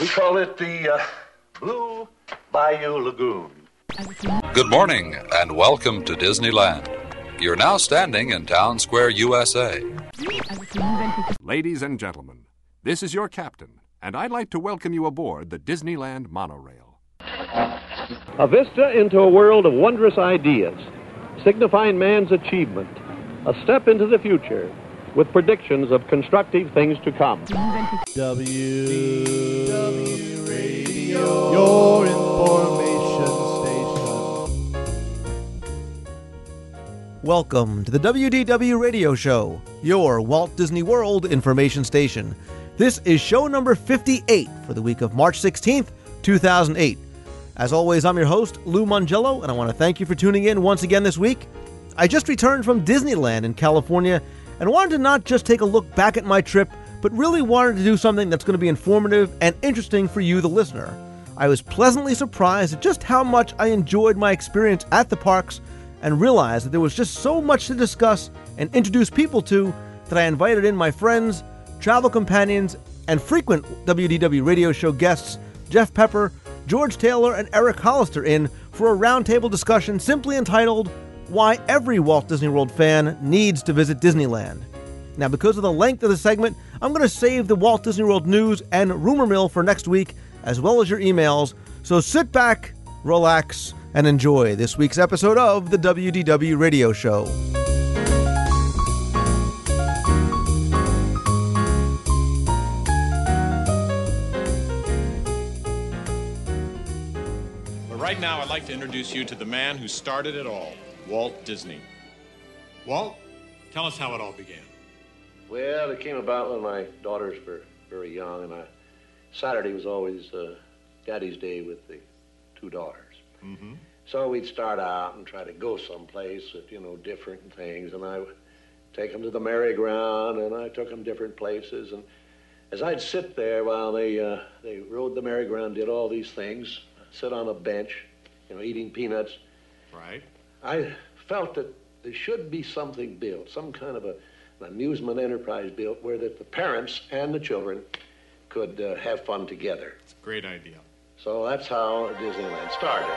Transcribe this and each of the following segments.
We call it the uh, Blue Bayou Lagoon. Good morning and welcome to Disneyland. You're now standing in Town Square, USA. Ladies and gentlemen, this is your captain, and I'd like to welcome you aboard the Disneyland monorail. A vista into a world of wondrous ideas, signifying man's achievement, a step into the future with predictions of constructive things to come. W W Radio, your information station. Welcome to the WDW Radio Show, your Walt Disney World information station. This is show number 58 for the week of March 16th, 2008. As always, I'm your host, Lou Mongello, and I want to thank you for tuning in once again this week. I just returned from Disneyland in California and wanted to not just take a look back at my trip, but really wanted to do something that's going to be informative and interesting for you, the listener. I was pleasantly surprised at just how much I enjoyed my experience at the parks and realized that there was just so much to discuss and introduce people to that I invited in my friends, travel companions, and frequent WDW radio show guests, Jeff Pepper, George Taylor, and Eric Hollister, in for a roundtable discussion simply entitled Why Every Walt Disney World Fan Needs to Visit Disneyland. Now, because of the length of the segment, I'm going to save the Walt Disney World news and rumor mill for next week, as well as your emails. So sit back, relax, and enjoy this week's episode of the WDW Radio Show. But right now, I'd like to introduce you to the man who started it all, Walt Disney. Walt, tell us how it all began. Well, it came about when my daughters were very young, and I, Saturday was always uh, Daddy's Day with the two daughters. Mm-hmm. So we'd start out and try to go someplace with, you know, different things, and I would take them to the merry-go-round, and I took them different places, and as I'd sit there while they uh, they rode the merry-go-round, did all these things, sit on a bench, you know, eating peanuts, Right? I felt that there should be something built, some kind of a, an amusement enterprise built where that the parents and the children could uh, have fun together. It's a great idea. So that's how Disneyland started.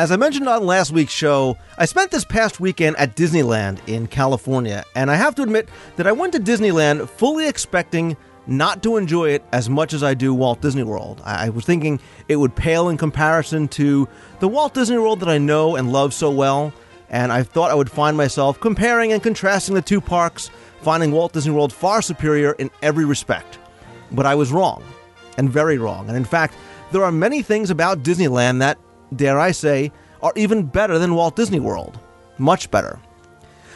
As I mentioned on last week's show, I spent this past weekend at Disneyland in California, and I have to admit that I went to Disneyland fully expecting not to enjoy it as much as I do Walt Disney World. I was thinking it would pale in comparison to the Walt Disney World that I know and love so well, and I thought I would find myself comparing and contrasting the two parks, finding Walt Disney World far superior in every respect. But I was wrong, and very wrong. And in fact, there are many things about Disneyland that, dare I say, are even better than Walt Disney World. Much better.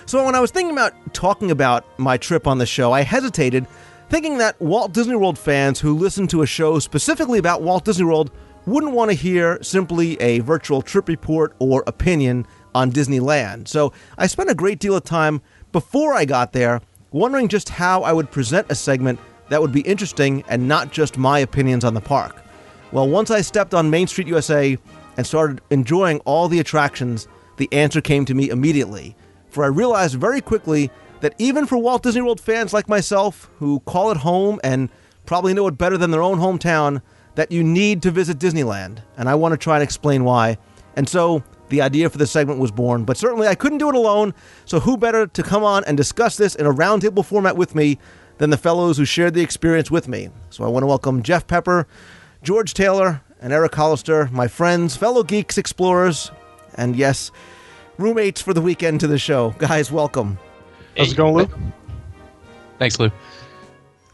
So when I was thinking about talking about my trip on the show, I hesitated, thinking that Walt Disney World fans who listen to a show specifically about Walt Disney World wouldn't want to hear simply a virtual trip report or opinion on Disneyland. So I spent a great deal of time before I got there wondering just how I would present a segment that would be interesting and not just my opinions on the park. Well, once I stepped on Main Street USA and started enjoying all the attractions, the answer came to me immediately. For I realized very quickly that even for Walt Disney World fans like myself, who call it home and probably know it better than their own hometown, that you need to visit Disneyland. And I want to try and explain why. And so the idea for this segment was born, but certainly I couldn't do it alone. So who better to come on and discuss this in a roundtable format with me than the fellows who shared the experience with me? So I want to welcome Jeff Pepper, George Taylor, and Eric Hollister, my friends, fellow geeks, explorers, and yes, roommates for the weekend to the show. Guys, welcome. How's it going, Lou? Thanks, Lou.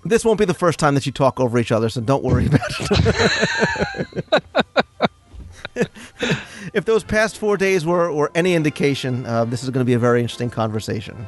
This won't be the first time that you talk over each other, so don't worry about it. If those past four days were, were any indication, uh, this is going to be a very interesting conversation.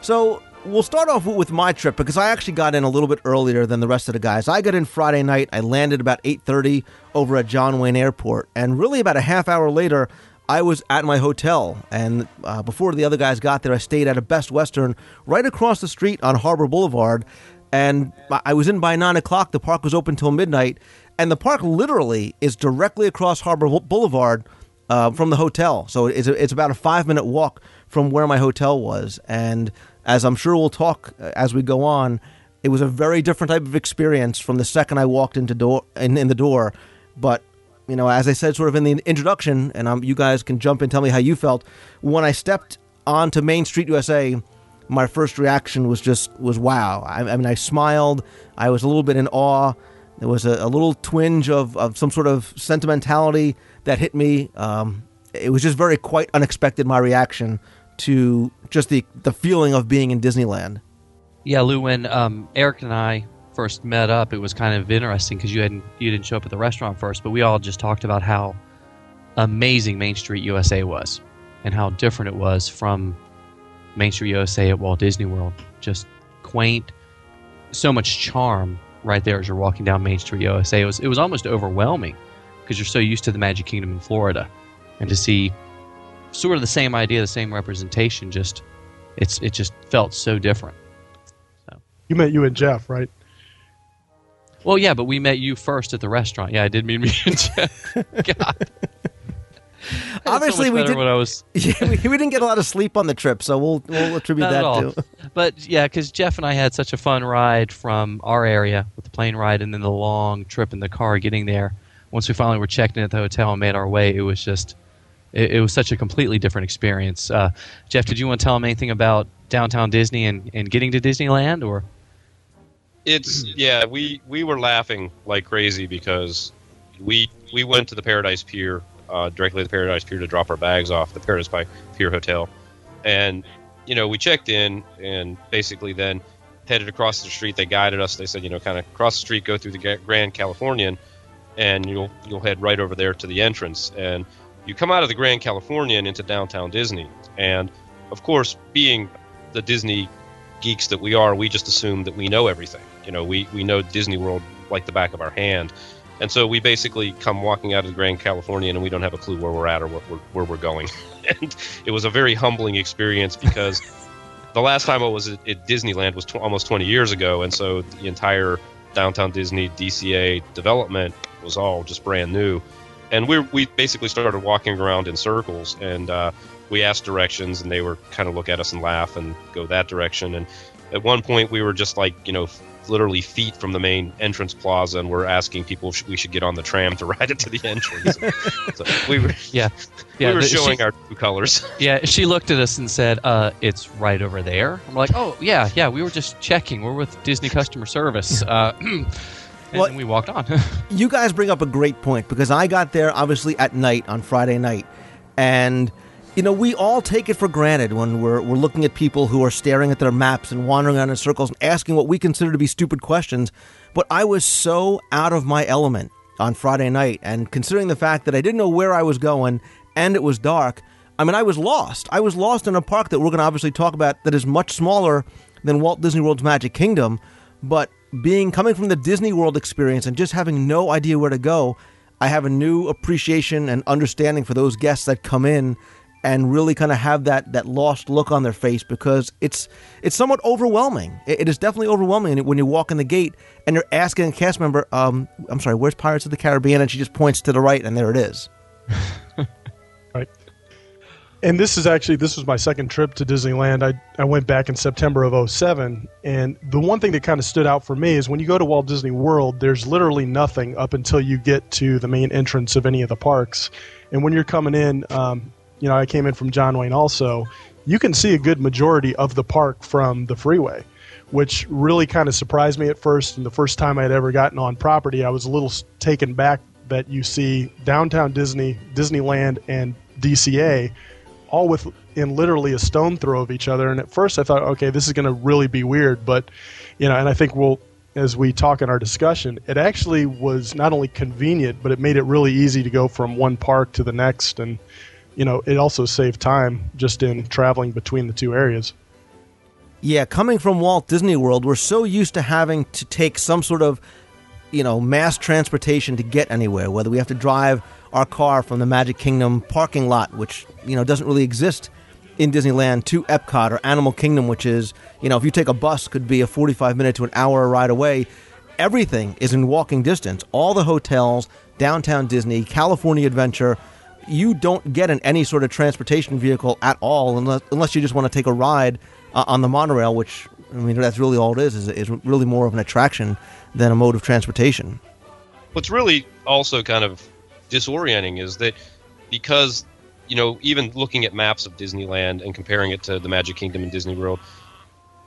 So we'll start off with my trip because I actually got in a little bit earlier than the rest of the guys. I got in Friday night. I landed about 8:30 over at John Wayne Airport, and really about a half hour later, I was at my hotel. And uh, before the other guys got there, I stayed at a Best Western right across the street on Harbor Boulevard. And I was in by nine o'clock. The park was open till midnight, and the park literally is directly across Harbor Boulevard uh, from the hotel. So it's a, it's about a five minute walk from where my hotel was, and as I'm sure we'll talk uh, as we go on, it was a very different type of experience from the second I walked into door in, in the door. But you know, as I said, sort of in the introduction, and you guys can jump and tell me how you felt when I stepped onto Main Street USA. My first reaction was just was wow. I, I mean, I smiled. I was a little bit in awe. There was a, a little twinge of, of some sort of sentimentality that hit me. Um, it was just very quite unexpected. My reaction to just the the feeling of being in Disneyland. Yeah, Lou. When um, Eric and I first met up, it was kind of interesting because you hadn't you didn't show up at the restaurant first, but we all just talked about how amazing Main Street USA was and how different it was from Main Street USA at Walt Disney World. Just quaint, so much charm right there as you're walking down Main Street USA. It was it was almost overwhelming because you're so used to the Magic Kingdom in Florida, and to see sort of the same idea, the same representation. Just it's it just felt so different. So. You met you and Jeff, right? Well, yeah, but we met you first at the restaurant. Yeah, I did meet me and Jeff. God. Obviously, so we did. When I was, yeah, we, we, didn't get a lot of sleep on the trip, so we'll we'll attribute that to. But yeah, because Jeff and I had such a fun ride from our area with the plane ride, and then the long trip in the car getting there. Once we finally were checked in at the hotel and made our way, it was just it, it was such a completely different experience. Uh, Jeff, did you want to tell them anything about downtown Disney and, and getting to Disneyland, or? It's yeah, we we were laughing like crazy because we we went to the Paradise Pier uh, directly to the Paradise Pier to drop our bags off the Paradise Pier Hotel, and you know we checked in and basically then headed across the street. They guided us. They said you know kind of cross the street, go through the Grand Californian, and you'll you'll head right over there to the entrance and you come out of the Grand Californian into downtown Disney, and of course, being the Disney geeks that we are, we just assume that we know everything. You know, we we know Disney World like the back of our hand, and so we basically come walking out of the Grand Californian, and we don't have a clue where we're at or what we're, where we're going. and it was a very humbling experience because the last time I was at, at Disneyland was tw- almost 20 years ago, and so the entire downtown Disney DCA development was all just brand new and we we basically started walking around in circles and uh, we asked directions and they were kind of look at us and laugh and go that direction. And at one point we were just like you know literally feet from the main entrance plaza and we're asking people if we should get on the tram to ride it to the entrance. So we were yeah. yeah we were showing she, our true colors. Yeah she looked at us and said uh, it's right over there. I'm like oh yeah yeah we were just checking. We're with disney customer service. Uh, and well, we walked on. you guys bring up a great point because I got there obviously at night on Friday night, and you know we all take it for granted when we're we're looking at people who are staring at their maps and wandering around in circles and asking what we consider to be stupid questions. But I was so out of my element on Friday night, and considering the fact that I didn't know where I was going and it was dark. I mean, I was lost. I was lost in a park that we're going to obviously talk about that is much smaller than Walt Disney World's Magic Kingdom, but being coming from the Disney World experience and just having no idea where to go, I have a new appreciation and understanding for those guests that come in and really kind of have that that lost look on their face because it's it's somewhat overwhelming. it, it is definitely overwhelming when you walk in the gate and you're asking a cast member, um, "I'm sorry, where's Pirates of the Caribbean?" and she just points to the right, and there it is. right and this is actually this was my second trip to Disneyland. I I went back in September of 07 and the one thing that kind of stood out for me is when you go to Walt Disney World, there's literally nothing up until you get to the main entrance of any of the parks. And when you're coming in, um, you know, I came in from John Wayne also, you can see a good majority of the park from the freeway, which really kind of surprised me at first. And the first time I had ever gotten on property, I was a little taken back that you see downtown Disney, Disneyland, and DCA all within literally a stone throw of each other. And at first, I thought, okay, this is going to really be weird. But you know, and I think we'll as we talk in our discussion, it actually was not only convenient, but it made it really easy to go from one park to the next, and you know, it also saved time just in traveling between the two areas. Yeah, coming from Walt Disney World, we're so used to having to take some sort of, you know, mass transportation to get anywhere, whether we have to drive our car from the Magic Kingdom parking lot, which, you know, doesn't really exist in Disneyland, to Epcot or Animal Kingdom, which is, you know, if you take a bus, could be a 45 minute to an hour ride away. Everything is in walking distance. All the hotels, downtown Disney, California Adventure, you don't get in any sort of transportation vehicle at all unless, unless you just want to take a ride uh, on the monorail, which I mean that's really all it is, is is really more of an attraction than a mode of transportation. What's really also kind of disorienting is that because you know even looking at maps of Disneyland and comparing it to the Magic Kingdom and Disney World,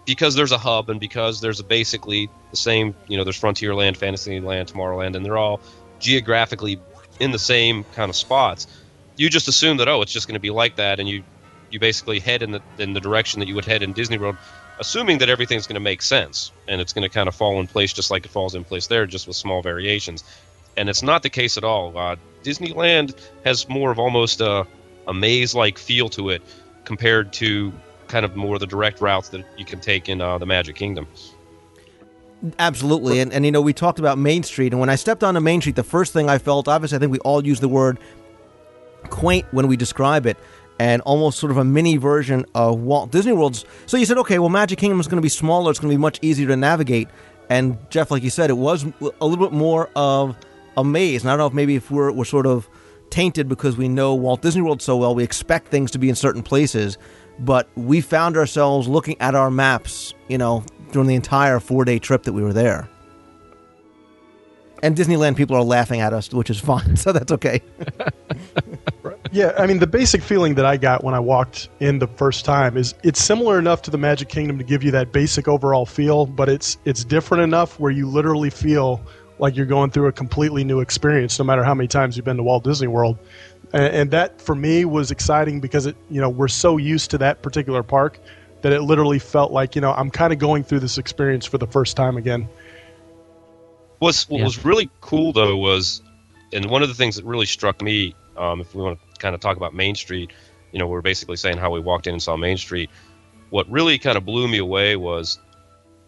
because there's a hub and because there's basically the same you know there's Frontierland, Fantasyland, Tomorrowland, and they're all geographically in the same kind of spots. You just assume that oh it's just going to be like that, and you you basically head in the in the direction that you would head in Disney World, assuming that everything's going to make sense and it's going to kind of fall in place just like it falls in place there, just with small variations. And it's not the case at all. Uh, Disneyland has more of almost a, a maze-like feel to it compared to kind of more the direct routes that you can take in uh, the Magic Kingdom. Absolutely, and and you know we talked about Main Street, and when I stepped onto Main Street, the first thing I felt, obviously, I think we all use the word quaint when we describe it and almost sort of a mini version of Walt Disney World's. So you said, okay, well, Magic Kingdom is going to be smaller. It's going to be much easier to navigate. And Jeff, like you said, it was a little bit more of a maze. And I don't know if maybe if we're, we're sort of tainted because we know Walt Disney World so well, we expect things to be in certain places. But we found ourselves looking at our maps, you know, during the entire four day trip that we were there. And Disneyland people are laughing at us, which is fine, so that's okay. yeah, I mean, the basic feeling that I got when I walked in the first time is it's similar enough to the Magic Kingdom to give you that basic overall feel, but it's it's different enough where you literally feel like you're going through a completely new experience, no matter how many times you've been to Walt Disney World. And, and that for me was exciting because it, you know, we're so used to that particular park that it literally felt like, you know, I'm kind of going through this experience for the first time again. What's, what yeah. was really cool though was, and one of the things that really struck me, um, if we want to kind of talk about Main Street, you know, we're basically saying how we walked in and saw Main Street. What really kind of blew me away was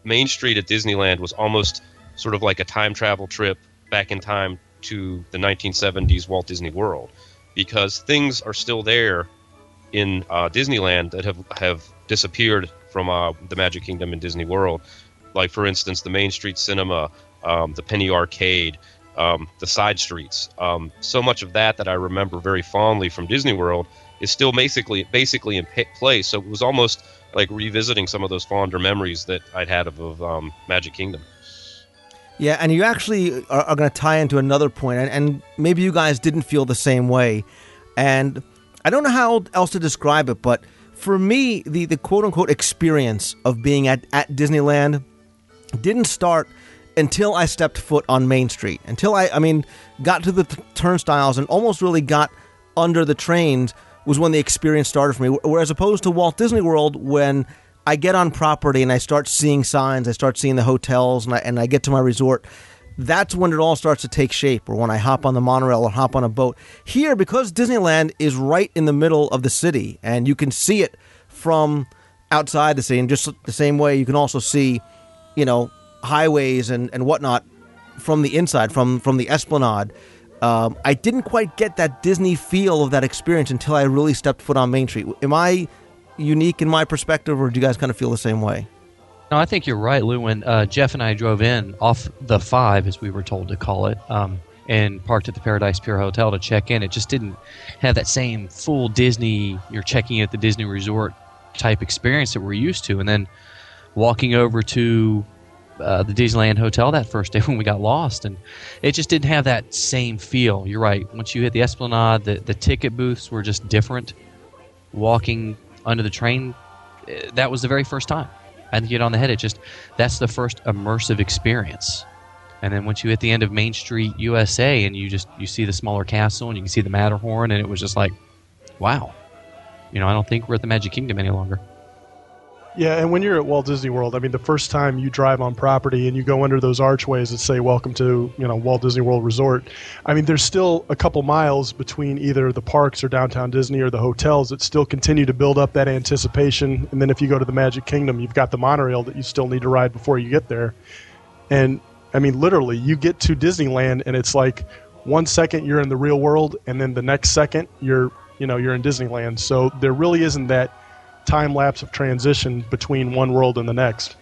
Main Street at Disneyland was almost sort of like a time travel trip back in time to the 1970s Walt Disney World, because things are still there in uh, Disneyland that have have disappeared from uh, the Magic Kingdom and Disney World. Like for instance, the Main Street Cinema, um, the Penny Arcade, um, the side streets. Um, so much of that that I remember very fondly from Disney World is still basically basically in place. So it was almost like revisiting some of those fonder memories that I'd had of, of um, Magic Kingdom. Yeah, and you actually are, are going to tie into another point, and, and maybe you guys didn't feel the same way. And I don't know how else to describe it, but for me, the, the quote unquote experience of being at, at Disneyland didn't start until I stepped foot on Main Street. Until I, I mean, got to the th- turnstiles and almost really got under the trains was when the experience started for me. Whereas opposed to Walt Disney World, when I get on property and I start seeing signs, I start seeing the hotels, and I, and I get to my resort, that's when it all starts to take shape, or when I hop on the monorail or hop on a boat. Here, because Disneyland is right in the middle of the city, and you can see it from outside the city, and just the same way you can also see, you know, highways and, and whatnot from the inside, from from the Esplanade. Um, I didn't quite get that Disney feel of that experience until I really stepped foot on Main Street. Am I unique in my perspective, or do you guys kind of feel the same way? No, I think you're right, Lou. When uh, Jeff and I drove in off the five, as we were told to call it, um, and parked at the Paradise Pier Hotel to check in, it just didn't have that same full Disney. You're checking at the Disney Resort type experience that we're used to, and then walking over to uh, the Disneyland Hotel that first day when we got lost, and it just didn't have that same feel. You're right. Once you hit the Esplanade, the the ticket booths were just different. Walking under the train, eh, that was the very first time. I think you hit on the head. It just that's the first immersive experience. And then once you hit the end of Main Street USA, and you just you see the smaller castle, and you can see the Matterhorn, and it was just like, wow. You know, I don't think we're at the Magic Kingdom any longer. Yeah, and when you're at Walt Disney World, I mean, the first time you drive on property and you go under those archways that say "Welcome to you know Walt Disney World Resort," I mean, there's still a couple miles between either the parks or downtown Disney or the hotels that still continue to build up that anticipation. And then if you go to the Magic Kingdom, you've got the monorail that you still need to ride before you get there. And I mean, literally, you get to Disneyland and it's like one second you're in the real world, and then the next second you're you know you're in Disneyland. So there really isn't that time lapse of transition between one world and the next.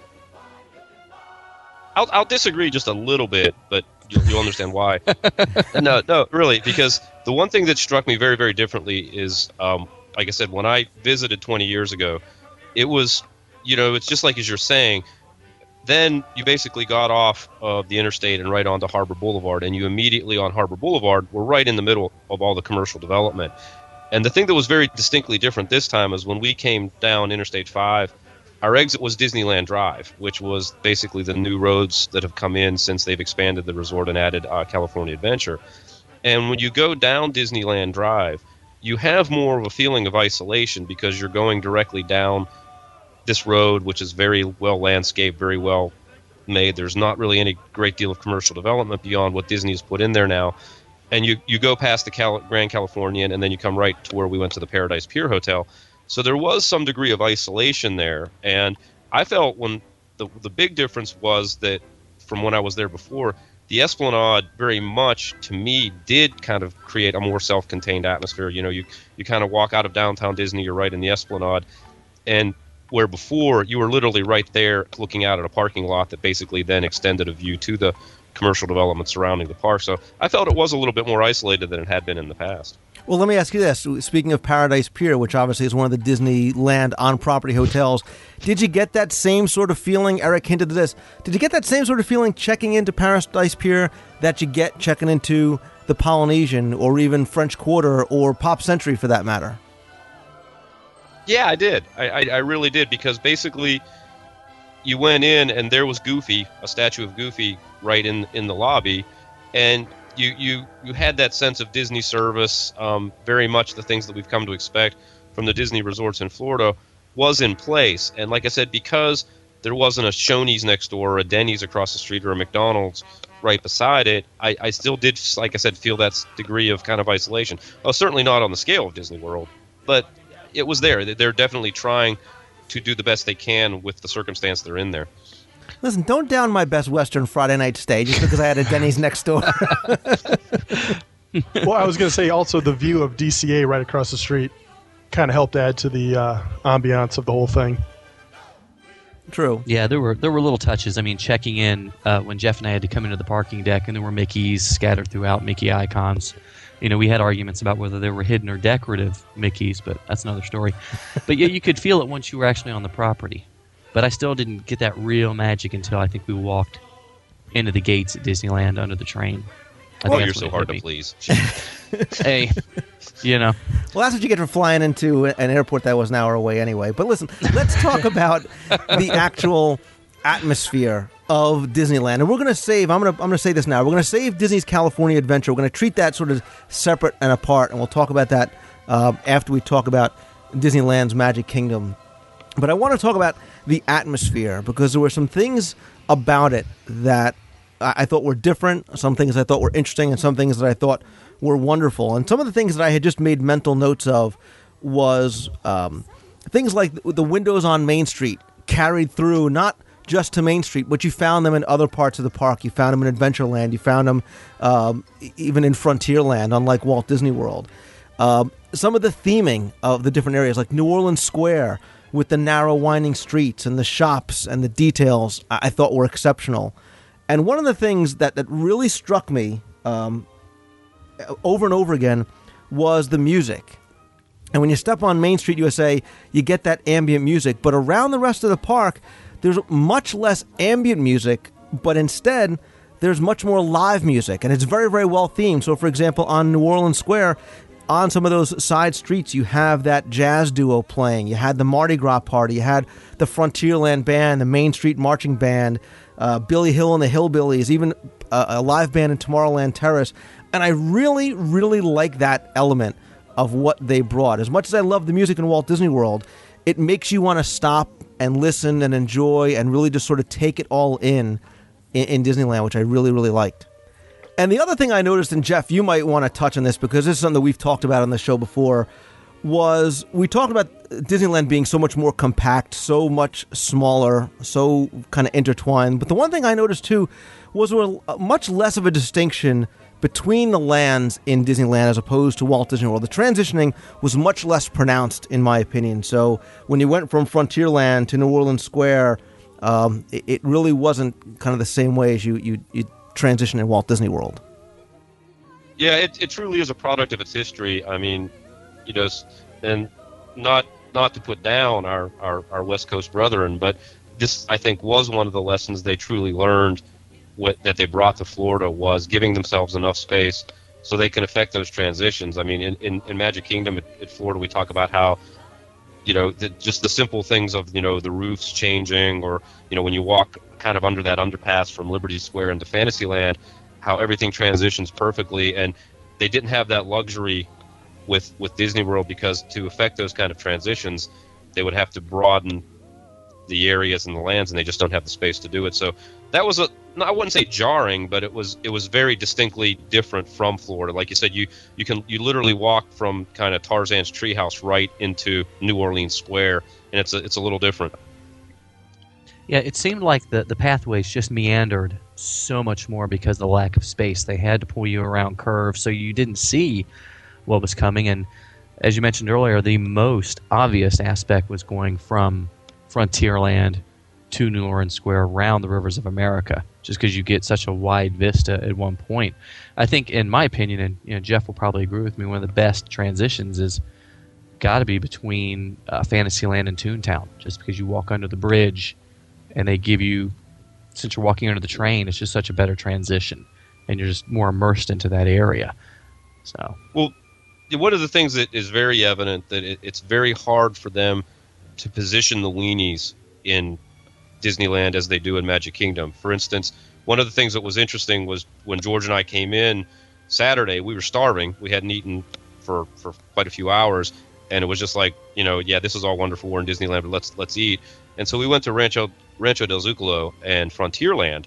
I'll, I'll disagree just a little bit, but you'll, you'll understand why. no, no, really, because the one thing that struck me very, very differently is, um, like I said, when I visited 20 years ago, it was, you know, it's just like as you're saying. Then you basically got off of the interstate and right onto Harbor Boulevard, and you immediately on Harbor Boulevard were right in the middle of all the commercial development. And the thing that was very distinctly different this time is when we came down Interstate 5, our exit was Disneyland Drive, which was basically the new roads that have come in since they've expanded the resort and added uh, California Adventure. And when you go down Disneyland Drive, you have more of a feeling of isolation because you're going directly down this road, which is very well landscaped, very well made. There's not really any great deal of commercial development beyond what Disney has put in there now and you you go past the Cal- Grand Californian, and then you come right to where we went to the Paradise Pier Hotel. So there was some degree of isolation there, and I felt when the the big difference was that from when I was there before, the Esplanade very much to me did kind of create a more self-contained atmosphere. You know, you you kind of walk out of downtown Disney, you're right in the Esplanade, and where before you were literally right there looking out at a parking lot that basically then extended a view to the commercial development surrounding the park. So I felt it was a little bit more isolated than it had been in the past. Well, let me ask you this. Speaking of Paradise Pier, which obviously is one of the Disneyland on property hotels, did you get that same sort of feeling? Eric hinted at this. Did you get that same sort of feeling checking into Paradise Pier that you get checking into the Polynesian or even French Quarter or Pop Century for that matter? Yeah, I did. I, I, I really did because basically you went in and there was Goofy, a statue of Goofy, right in in the lobby, and you you you had that sense of Disney service, um, very much the things that we've come to expect from the Disney resorts in Florida was in place. And like I said, because there wasn't a Shoney's next door, or a Denny's across the street, or a McDonald's right beside it, I, I still did, like I said, feel that degree of kind of isolation. Well, certainly not on the scale of Disney World, but it was there. They're definitely trying to do the best they can with the circumstance they're in there. Listen, don't down my best Western Friday night stay just because I had a Denny's next door. well, I was going to say also the view of DCA right across the street kind of helped add to the uh, ambiance of the whole thing. True. Yeah, there were there were little touches. I mean, checking in uh, when Jeff and I had to come into the parking deck, and there were Mickey's scattered throughout, Mickey icons you know, we had arguments about whether they were hidden or decorative Mickeys, but that's another story. but yeah, you could feel it once you were actually on the property. But I still didn't get that real magic until I think we walked into the gates at Disneyland under the train. I well, oh, you're so hard to me. please. hey, you know. Well, that's what you get for flying into an airport that was an hour away anyway. But listen, let's talk about the actual atmosphere of Disneyland. And we're going to save, I'm going to, I'm going to say this now, we're going to save Disney's California Adventure. We're going to treat that sort of separate and apart, and we'll talk about that uh, after we talk about Disneyland's Magic Kingdom. But I want to talk about the atmosphere because there were some things about it that I thought were different, some things I thought were interesting, and some things that I thought were wonderful. And some of the things that I had just made mental notes of was um, things like the windows on Main Street carried through not just to Main Street, but you found them in other parts of the park. You found them in Adventureland. You found them um, even in Frontierland, unlike Walt Disney World. Um, some of the theming of the different areas, like New Orleans Square, with the narrow, winding streets and the shops and the details, I, I thought were exceptional. And one of the things that, that really struck me um, over and over again was the music. And when you step on Main Street USA, you get that ambient music. But around the rest of the park, there's much less ambient music, but instead there's much more live music, and it's very, very well themed. So, for example, on New Orleans Square, on some of those side streets, you have that jazz duo playing. You had the Mardi Gras party. You had the Frontierland band, the Main Street Marching Band, uh, Billy Hill and the Hillbillies, even a, a live band in Tomorrowland Terrace. And I really, really like that element of what they brought. As much as I love the music in Walt Disney World, it makes you want to stop and listen and enjoy and really just sort of take it all in, in in Disneyland, which I really really liked. And the other thing I noticed, and Jeff, you might want to touch on this because this is something that we've talked about on the show before, was we talked about Disneyland being so much more compact, so much smaller, so kind of intertwined. But the one thing I noticed too was a, uh, much less of a distinction between the lands in Disneyland as opposed to Walt Disney World. The transitioning was much less pronounced, in my opinion. So when you went from Frontierland to New Orleans Square, um, it, it, really wasn't kind of the same way as you you, you transition in Walt Disney World. Yeah, it, it truly is a product of its history. I mean, you know, and not not to put down our, our, our West Coast brethren, but this I think was one of the lessons they truly learned what, that they brought to Florida was giving themselves enough space so they can affect those transitions. I mean, in, in, in Magic Kingdom at, at, Florida, we talk about how you know the, just the simple things of you know the roofs changing, or you know when you walk kind of under that underpass from Liberty Square into Fantasyland, how everything transitions perfectly, and they didn't have that luxury with with Disney World because to affect those kind of transitions, they would have to broaden the areas and the lands, and they just don't have the space to do it. So that was a I wouldn't say jarring, but it was it was very distinctly different from Florida. Like you said, you you can you literally walk from kind of Tarzan's treehouse right into New Orleans Square, and it's a, it's a little different. Yeah, it seemed like the, the pathways just meandered so much more because the lack of space. They had to pull you around curves so you didn't see what was coming. And as you mentioned earlier, the most obvious aspect was going from Frontierland to New Orleans Square around the rivers of America, just because you get such a wide vista at one point. I think, in my opinion, and you know, Jeff will probably agree with me, one of the best transitions is got to be between uh, Fantasyland and Toontown, just because you walk under the bridge and they give you since you're walking under the train, it's just such a better transition, and you're just more immersed into that area. So well, one of the things that is very evident that it, it's very hard for them to position the weenies in Disneyland as they do in Magic Kingdom. For instance, one of the things that was interesting was when George and I came in Saturday, we were starving. We hadn't eaten for, for quite a few hours, and it was just like, you know, yeah, this is all wonderful. We're in Disneyland, but let's let's eat. And so we went to Rancho Rancho del Zocalo and Frontierland,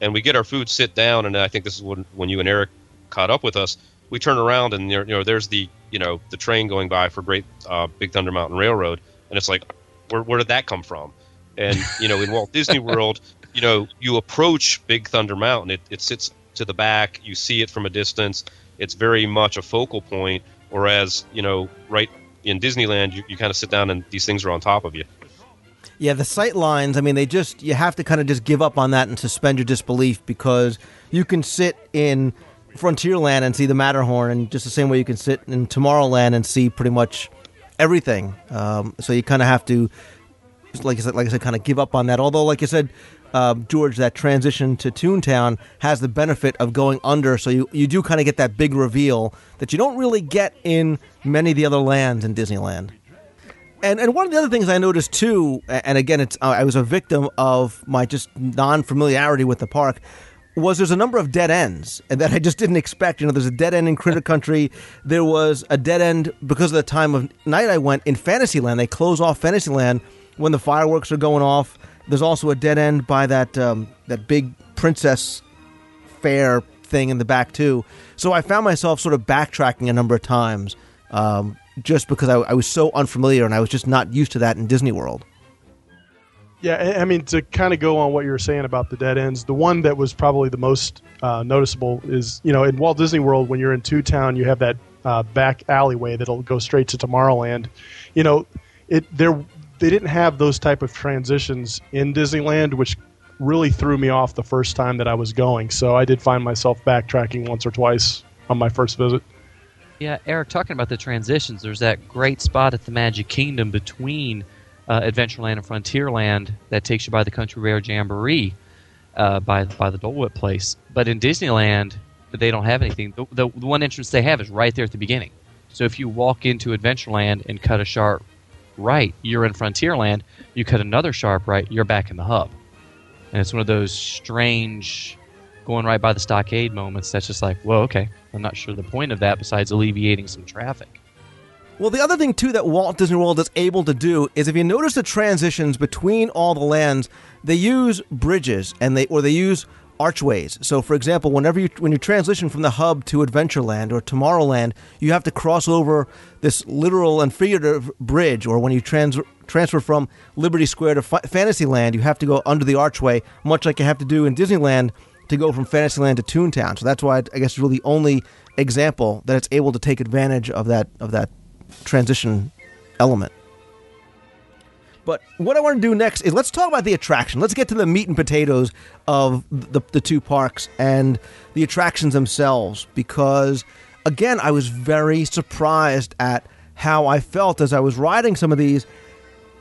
and we get our food, sit down, and I think this is when when you and Eric caught up with us. We turn around and there, you know there's the you know the train going by for Great uh, Big Thunder Mountain Railroad, and it's like, where where did that come from? And you know in Walt Disney World, you know you approach Big Thunder Mountain, it it sits to the back, you see it from a distance. It's very much a focal point, whereas you know right in Disneyland, you, you kind of sit down and these things are on top of you. Yeah, the sight lines, I mean, they just, you have to kind of just give up on that and suspend your disbelief because you can sit in Frontierland and see the Matterhorn, and just the same way you can sit in Tomorrowland and see pretty much everything. Um, so you kind of have to, like I said, like I said, kind of give up on that. Although, like I said, uh, George, that transition to Toontown has the benefit of going under, so you, you do kind of get that big reveal that you don't really get in many of the other lands in Disneyland. And and one of the other things I noticed too, and again, it's uh, I was a victim of my just non familiarity with the park. Was there's a number of dead ends and that I just didn't expect. You know, there's a dead end in Critter Country. There was a dead end because of the time of night I went in Fantasyland. They close off Fantasyland when the fireworks are going off. There's also a dead end by that um, that big princess fair thing in the back too. So I found myself sort of backtracking a number of times. Um, just because I, I was so unfamiliar and I was just not used to that in Disney World. Yeah, I mean, to kind of go on what you were saying about the dead ends, the one that was probably the most uh, noticeable is, you know, in Walt Disney World, when you're in Toontown, you have that uh, back alleyway that'll go straight to Tomorrowland. You know, it there they didn't have those type of transitions in Disneyland, which really threw me off the first time that I was going. So I did find myself backtracking once or twice on my first visit. Yeah, Eric, talking about the transitions, there's that great spot at the Magic Kingdom between uh, Adventureland and Frontierland that takes you by the Country Bear Jamboree uh, by by the Dole Whip place. But in Disneyland, they don't have anything. The, the, the, one entrance they have is right there at the beginning. So if you walk into Adventureland and cut a sharp right, you're in Frontierland. You cut another sharp right, you're back in the hub. And it's one of those strange going right by the stockade moments that's just like, well, okay. I'm not sure the point of that besides alleviating some traffic. Well, the other thing too that Walt Disney World is able to do is if you notice the transitions between all the lands, they use bridges and they or they use archways. So, for example, whenever you when you transition from the hub to Adventureland or Tomorrowland, you have to cross over this literal and figurative bridge. Or when you trans- transfer from Liberty Square to F- Fantasyland, you have to go under the archway, much like you have to do in Disneyland to go from Fantasyland to Toontown. So that's why I guess it's really the only example that it's able to take advantage of that of that transition element. But what I want to do next is let's talk about the attraction. Let's get to the meat and potatoes of the, the two parks and the attractions themselves because, again, I was very surprised at how I felt as I was riding some of these,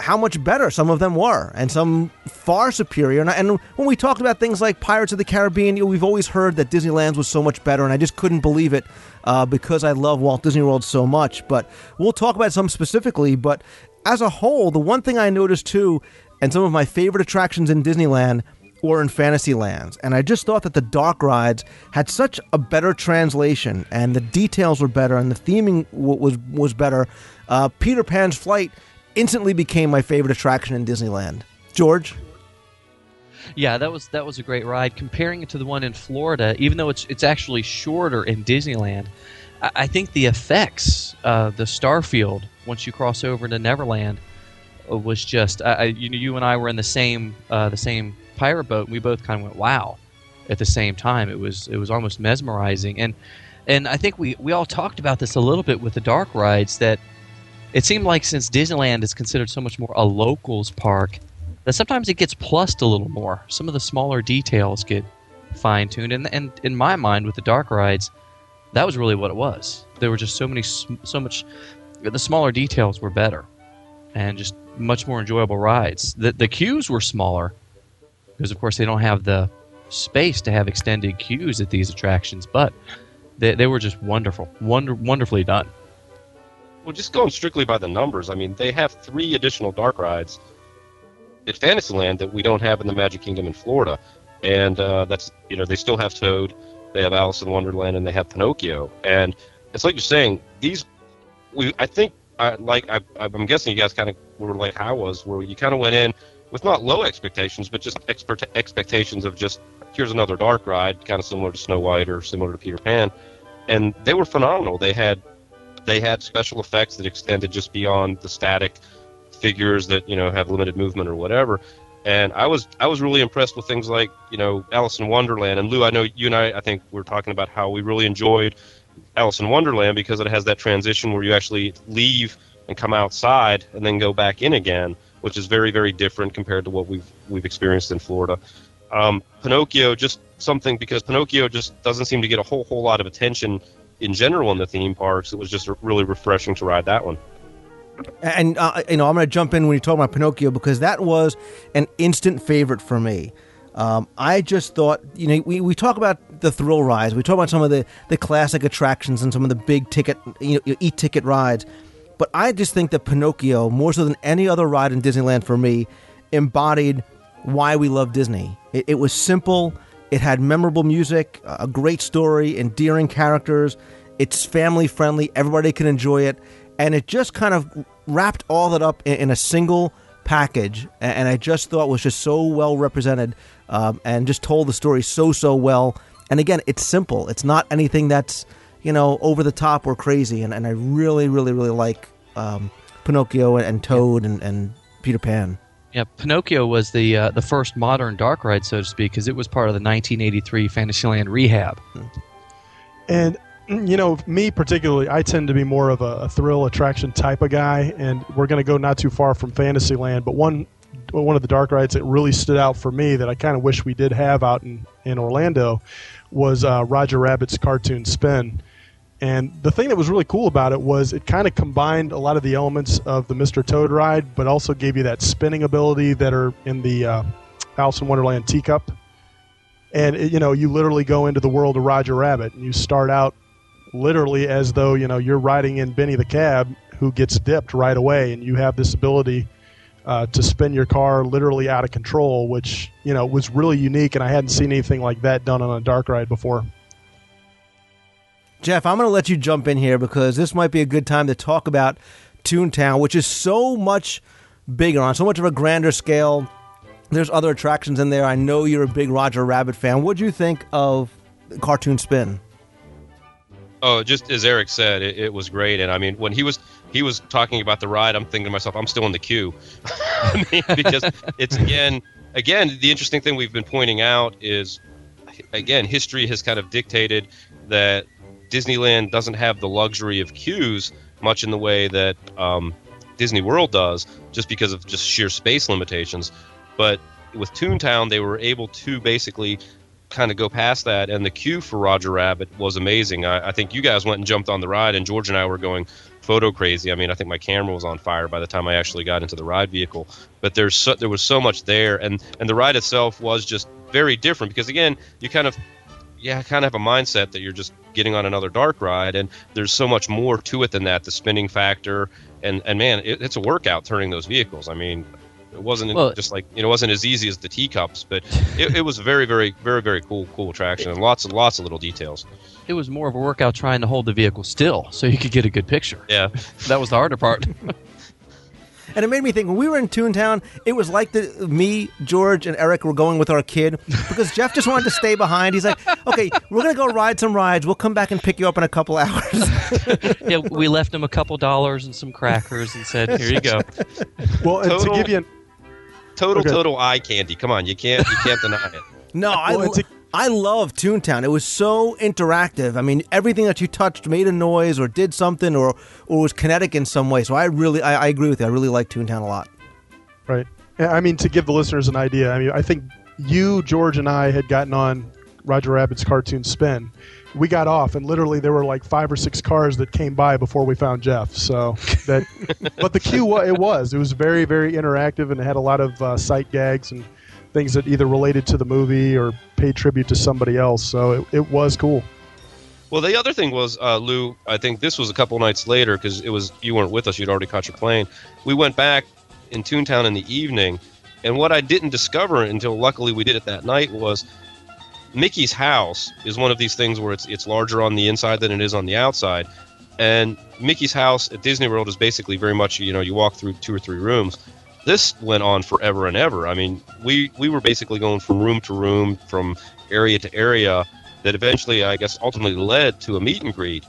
how much better some of them were, and some far superior. And, when we talked about things like Pirates of the Caribbean, you know, we've always heard that Disneyland's was so much better, and I just couldn't believe it uh, because I love Walt Disney World so much. But we'll talk about some specifically. But as a whole, the one thing I noticed too, and some of my favorite attractions in Disneyland were in Fantasylands, and I just thought that the dark rides had such a better translation, and the details were better, and the theming w- was was better. Uh, Peter Pan's flight instantly became my favorite attraction in Disneyland. George. Yeah, that was that was a great ride. Comparing it to the one in Florida, even though it's it's actually shorter in Disneyland, I, I think the effects, uh, the Starfield, once you cross over to Neverland, uh, was just. I, you, you and I were in the same uh, the same pirate boat, and we both kind of went wow at the same time. It was it was almost mesmerizing, and and I think we we all talked about this a little bit with the dark rides that it seemed like since Disneyland is considered so much more a locals park that sometimes it gets plussed a little more. Some of the smaller details get fine tuned, and and in my mind, with the dark rides, that was really what it was. There were just so many, so much. The smaller details were better, and just much more enjoyable rides. The the queues were smaller because, of course, they don't have the space to have extended queues at these attractions, but they, they were just wonderful, wonder, wonderfully done. Well, just going strictly by the numbers, I mean, they have three additional dark rides at Fantasyland that we don't have in the Magic Kingdom in Florida, and uh, that's you know they still have Toad, they have Alice in Wonderland, and they have Pinocchio, and it's like you're saying these. We I think I like I, I'm guessing you guys kind of were like I was, where you kind of went in with not low expectations, but just expert expectations of just here's another dark ride, kind of similar to Snow White or similar to Peter Pan, and they were phenomenal. They had they had special effects that extended just beyond the static figures that you know have limited movement or whatever. And I was I was really impressed with things like you know Alice in Wonderland and Lou. I know you and I I think we are talking about how we really enjoyed Alice in Wonderland because it has that transition where you actually leave and come outside and then go back in again, which is very very different compared to what we've we've experienced in Florida. Um, Pinocchio just something because Pinocchio just doesn't seem to get a whole whole lot of attention in general in the theme parks. It was just really refreshing to ride that one. And uh, you know, I'm going to jump in when you talk about Pinocchio because that was an instant favorite for me. Um, I just thought, you know, we, we talk about the thrill rides, we talk about some of the, the classic attractions and some of the big ticket, you know, e ticket rides. But I just think that Pinocchio, more so than any other ride in Disneyland for me, embodied why we love Disney. It, it was simple, it had memorable music, a great story, endearing characters. It's family friendly, everybody can enjoy it. And it just kind of wrapped all that up in, in a single package. And i just thought was just so well represented um, and just told the story so so well. And again it's simple. It's not anything that's you know over the top or crazy. And, and i really really really like um, pinocchio and, and toad and, and, peter pan yeah pinocchio was the uh, the first modern dark ride so to speak because it was part of the 1983 fantasyland rehab and you know, me particularly, I tend to be more of a, a thrill attraction type of guy, and we're going to go not too far from Fantasyland. But one one of the dark rides that really stood out for me that I kind of wish we did have out in, in Orlando was uh, Roger Rabbit's Cartoon Spin. And the thing that was really cool about it was it kind of combined a lot of the elements of the Mr. Toad ride, but also gave you that spinning ability that are in the uh, Alice in Wonderland teacup. And it, you know, you literally go into the world of Roger Rabbit, and you start out literally as though you know you're riding in Benny the cab who gets dipped right away, and you have this ability uh, to spin your car literally out of control, which you know was really unique, and I hadn't seen anything like that done on a dark ride before. Jeff, I'm going to let you jump in here because this might be a good time to talk about Toontown, which is so much bigger on so much of a grander scale. There's other attractions in there. I know you're a big Roger Rabbit fan. What do you think of Cartoon Spin? Oh, just as Eric said, it, it was great. And I mean, when he was he was talking about the ride, I'm thinking to myself, I'm still in the queue. Because it's again, again, the interesting thing we've been pointing out is, again, history has kind of dictated that Disneyland doesn't have the luxury of queues much in the way that um, Disney World does, just because of just sheer space limitations. But with Toontown, they were able to basically kind of go past that, and the queue for Roger Rabbit was amazing. I, I think you guys went and jumped on the ride, and George and I were going photo crazy. I mean, I think my camera was on fire by the time I actually got into the ride vehicle. But there's so, there was so much there, and and the ride itself was just very different because again, you kind of yeah, kind of have a mindset that you're just getting on another dark ride, and there's so much more to it than that. The spinning factor, and and man, it, it's a workout turning those vehicles. I mean, it wasn't Well- just like you know, it wasn't as easy as the teacups, but it, it was a very, very, very, very cool, cool attraction, and lots and lots of little details. It was more of a workout trying to hold the vehicle still so you could get a good picture. Yeah, That was the harder part. And it made me think when we were in Toontown, it was like the me, George, and Eric were going with our kid because Jeff just wanted to stay behind. He's like, "Okay, we're gonna go ride some rides. We'll come back and pick you up in a couple hours." yeah, we left him a couple dollars and some crackers and said, "Here you go." Well, and to give you an, total, Okay. total eye candy. Come on, you can't, you can't deny it. No, I, Well, it's a- I love Toontown. It was so interactive. I mean, everything that you touched made a noise or did something or or was kinetic in some way. So I really, I, I agree with you. I really like Toontown a lot. Right. I mean, to give the listeners an idea, I mean, I think you, George, and I had gotten on Roger Rabbit's cartoon spin. We got off, and literally there were like five or six cars that came by before we found Jeff. So that, but the queue, it was, it was very, very interactive, and it had a lot of uh, sight gags and things that either related to the movie or paid tribute to somebody else. So it, it was cool. Well, the other thing was, uh, Lou. I think this was a couple nights later because it was you weren't with us. You'd already caught your plane. We went back in Toontown in the evening, and what I didn't discover until luckily we did it that night was Mickey's house is one of these things where it's it's larger on the inside than it is on the outside. And Mickey's house at Disney World is basically very much you know you walk through two or three rooms. This went on forever and ever. I mean, we we were basically going from room to room, from area to area. That eventually, I guess, ultimately led to a meet and greet.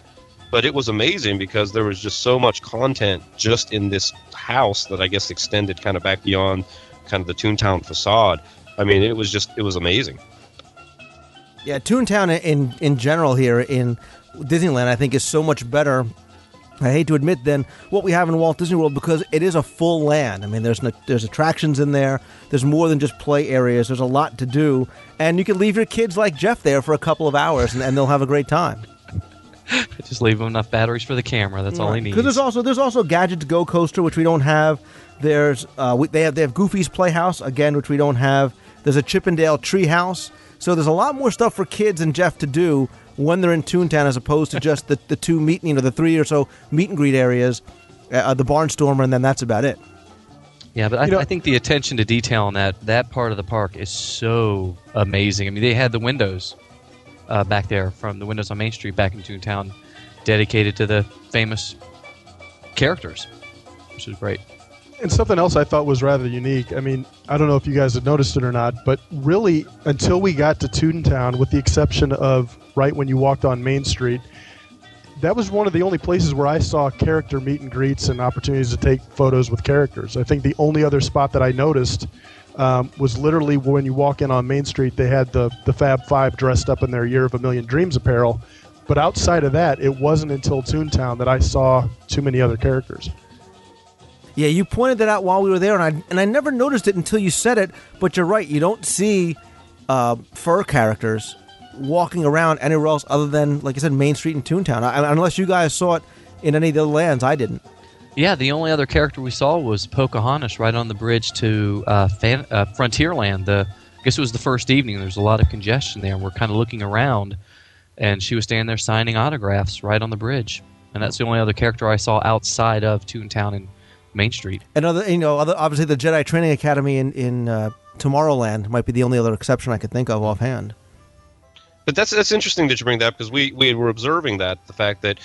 But it was amazing because there was just so much content just in this house that I guess extended kind of back beyond kind of the Toontown facade. I mean, it was just it was amazing. Yeah, Toontown in in general here in Disneyland, I think, is so much better. I hate to admit, than what we have in Walt Disney World because it is a full land. I mean, there's there's attractions in there. There's more than just play areas. There's a lot to do, and you can leave your kids like Jeff there for a couple of hours, and, and they'll have a great time. Just leave them enough batteries for the camera. That's all he needs. Because there's also there's also Gadgets Go Coaster, which we don't have. There's uh, we, they have they have Goofy's Playhouse again, which we don't have. There's a Chip 'n Dale Treehouse. So there's a lot more stuff for kids and Jeff to do when they're in Toontown, as opposed to just the, the two meet you know the three or so meet and greet areas, uh, the Barnstormer, and then that's about it. Yeah, but I, You know- I think the attention to detail on that that part of the park is so amazing. I mean, they had the windows uh, back there from the windows on Main Street back in Toontown, dedicated to the famous characters, which is great. And something else I thought was rather unique. I mean, I don't know if you guys had noticed it or not, but really, until we got to Toontown, with the exception of right when you walked on Main Street, that was one of the only places where I saw character meet and greets and opportunities to take photos with characters. I think the only other spot that I noticed um, was literally when you walk in on Main Street, they had the, the Fab Five dressed up in their Year of a Million Dreams apparel. But outside of that, it wasn't until Toontown that I saw too many other characters. Yeah, you pointed that out while we were there, and I and I never noticed it until you said it. But you're right; you don't see uh, fur characters walking around anywhere else other than, like I said, Main Street and Toontown. I, unless you guys saw it in any of the other lands, I didn't. Yeah, the only other character we saw was Pocahontas right on the bridge to uh, Fan- uh, Frontierland. The, I guess it was the first evening. There's a lot of congestion there, and we're kind of looking around, and she was standing there signing autographs right on the bridge. And that's the only other character I saw outside of Toontown and Main Street. And other, you know, other, obviously the Jedi Training Academy in in uh, Tomorrowland might be the only other exception I could think of offhand. But that's that's interesting that you bring that because we we were observing that the fact that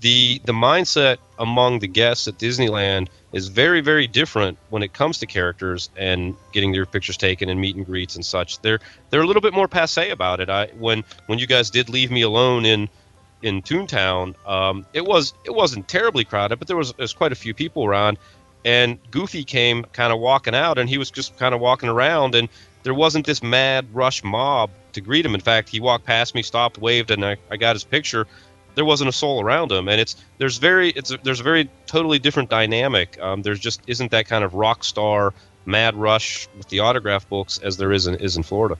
the the mindset among the guests at Disneyland is very very different when it comes to characters and getting their pictures taken and meet and greets and such. They're they're a little bit more passe about it. I when when you guys did leave me alone in in Toontown, um, it was it wasn't terribly crowded, but there was, there was quite a few people around. And Goofy came kind of walking out, and he was just kind of walking around, and there wasn't this mad rush mob to greet him. In fact, he walked past me, stopped, waved, and I, I got his picture. There wasn't a soul around him, and it's there's very it's a, there's a very totally different dynamic. Um, there's just isn't that kind of rock star mad rush with the autograph books as there is in is in Florida.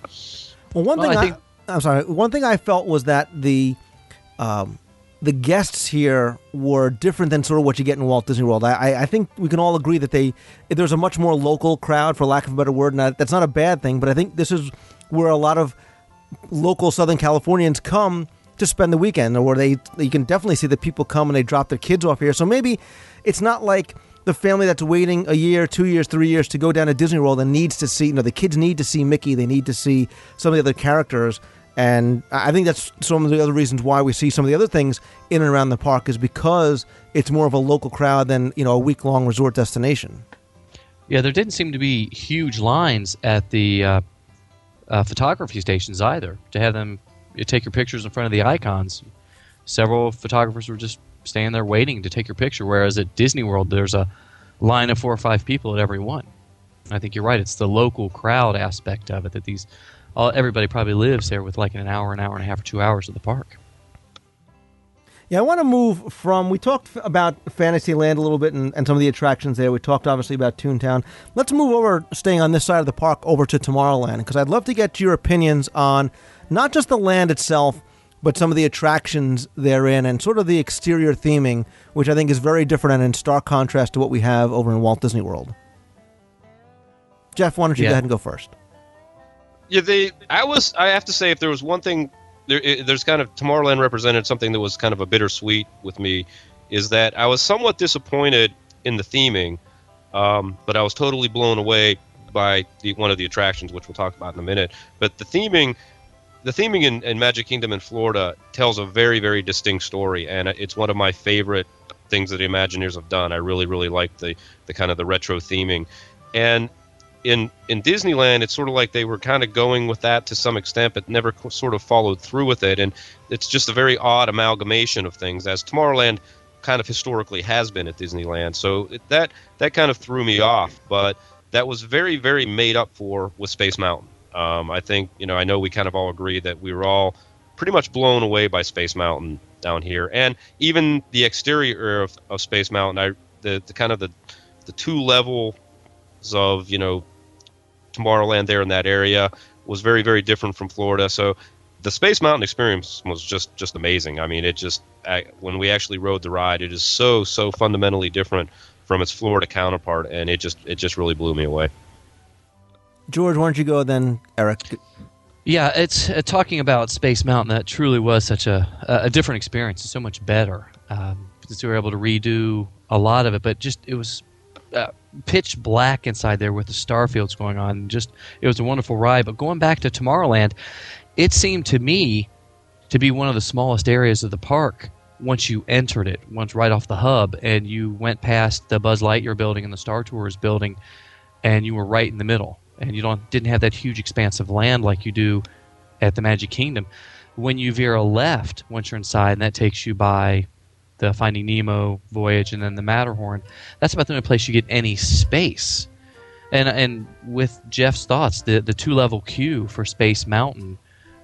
Well, one Well, thing I I think- am sorry. One thing I felt was that the um, the guests here were different than sort of what you get in Walt Disney World. I, I, I think we can all agree that they there's a much more local crowd, for lack of a better word, and that- that's not a bad thing. But I think this is where a lot of local Southern Californians come to spend the weekend, or they you can definitely see that people come and they drop their kids off here. So maybe it's not like the family that's waiting a year, two years, three years to go down to Disney World and needs to see. You know, the kids need to see Mickey. They need to see some of the other characters. And I I think that's some of the other reasons why we see some of the other things in and around the park is because it's more of a local crowd than you know a week long resort destination. Yeah, there didn't seem to be huge lines at the uh, uh, photography stations either to have them take your pictures in front of the icons. Several photographers were just standing there waiting to take your picture, whereas at Disney World, there's a line of four or five people at every one. I think you're right. It's the local crowd aspect of it that these all, everybody probably lives there with like an hour, an hour and a half, or two hours of the park. Yeah, I want to move from. We talked f- about Fantasyland a little bit and, and some of the attractions there. We talked obviously about Toontown. Let's move over, staying on this side of the park, over to Tomorrowland because I'd love to get your opinions on not just the land itself, but some of the attractions therein and sort of the exterior theming, which I think is very different and in stark contrast to what we have over in Walt Disney World. Jeff, why don't you Yeah. go ahead and go first? Yeah, they. I was. I have to say, if there was one thing, there, it, there's kind of Tomorrowland represented something that was kind of a bittersweet with me, is that I was somewhat disappointed in the theming, um, but I was totally blown away by the one of the attractions, which we'll talk about in a minute. But the theming, the theming in, in Magic Kingdom in Florida tells a very, very distinct story, and it's one of my favorite things that the Imagineers have done. I really, really like the the kind of the retro theming, and in in Disneyland, it's sort of like they were kind of going with that to some extent, but never co- sort of followed through with it. And it's just a very odd amalgamation of things, as Tomorrowland kind of historically has been at Disneyland. So it, that that kind of threw me off, but that was very very made up for with Space Mountain. Um, I think you know I know we kind of all agree that we were all pretty much blown away by Space Mountain down here, and even the exterior of, of Space Mountain. I the, the kind of the the two levels of you know Tomorrowland there in that area was very very different from Florida. So the Space Mountain experience was just just amazing. I mean, it just I, when we actually rode the ride, it is so so fundamentally different from its Florida counterpart, and it just it just really blew me away. George, why don't you go then, Eric? Yeah, it's uh, talking about Space Mountain. That truly was such a a different experience. It's so much better um, since we were able to redo a lot of it. But just it was uh, pitch black inside there with the star fields going on. Just it was a wonderful ride. But going back to Tomorrowland, it seemed to me to be one of the smallest areas of the park once you entered it, once right off the hub, and you went past the Buzz Lightyear building and the Star Tours building, and you were right in the middle, and you don't didn't have that huge expanse of land like you do at the Magic Kingdom. When you veer a left, once you're inside, and that takes you by the Finding Nemo voyage and then the Matterhorn, that's about the only place you get any space. And and with Jeff's thoughts, the the two level queue for Space Mountain,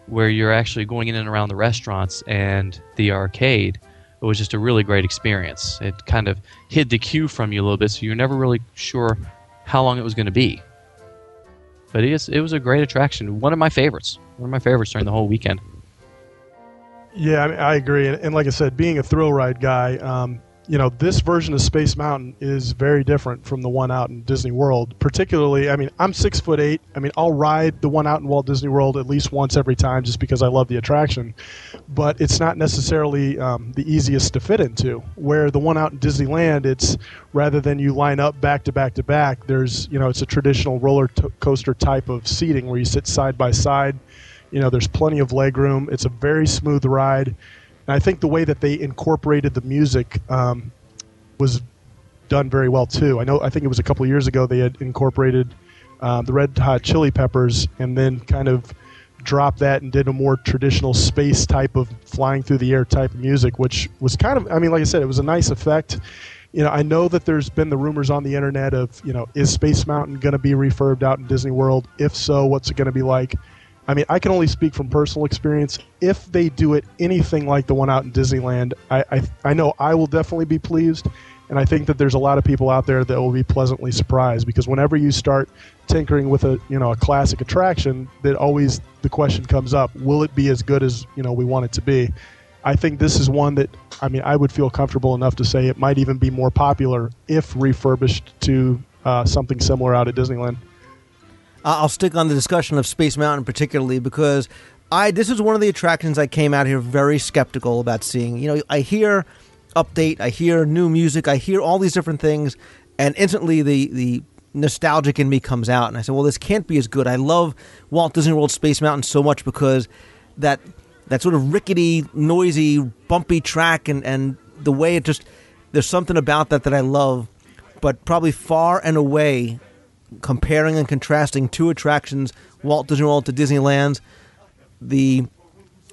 where you're actually going in and around the restaurants and the arcade, it was just a really great experience. It kind of hid the queue from you a little bit, so you're never really sure how long it was going to be. But it, is, it was a great attraction. One of my favorites. One of my favorites during the whole weekend. Yeah, I, mean, I agree. And, and like I said, being a thrill ride guy, um, you know, this version of Space Mountain is very different from the one out in Disney World. Particularly, I mean, I'm six foot eight. I mean, I'll ride the one out in Walt Disney World at least once every time just because I love the attraction. But it's not necessarily um, the easiest to fit into. Where the one out in Disneyland, it's rather than you line up back to back to back, there's, you know, it's a traditional roller coaster type of seating where you sit side by side You know, there's plenty of leg room. It's a very smooth ride, and I think the way that they incorporated the music um, was done very well too. I know. I think it was a couple years ago they had incorporated um, the Red Hot Chili Peppers, and then kind of dropped that and did a more traditional space type of flying through the air type of music, which was kind of. I mean, like I said, it was a nice effect. You know, I know that there's been the rumors on the internet of, you know, is Space Mountain going to be refurbed out in Disney World? If so, what's it going to be like? I mean, I can only speak from personal experience. If they do it anything like the one out in Disneyland, I, I, I know I will definitely be pleased. And I think that there's a lot of people out there that will be pleasantly surprised because whenever you start tinkering with a you know a classic attraction, that always the question comes up: Will it be as good as you know we want it to be? I think this is one that I mean I would feel comfortable enough to say it might even be more popular if refurbished to uh, something similar out at Disneyland. I'll stick on the discussion of Space Mountain particularly because I this is one of the attractions I came out here very skeptical about seeing. You know, I hear update, I hear new music, I hear all these different things, and instantly the the nostalgic in me comes out, and I said, "Well, this can't be as good." I love Walt Disney World Space Mountain so much because that that sort of rickety, noisy, bumpy track, and and the way it just there's something about that that I love, but probably far and away comparing and contrasting two attractions, Walt Disney World to Disneyland's, the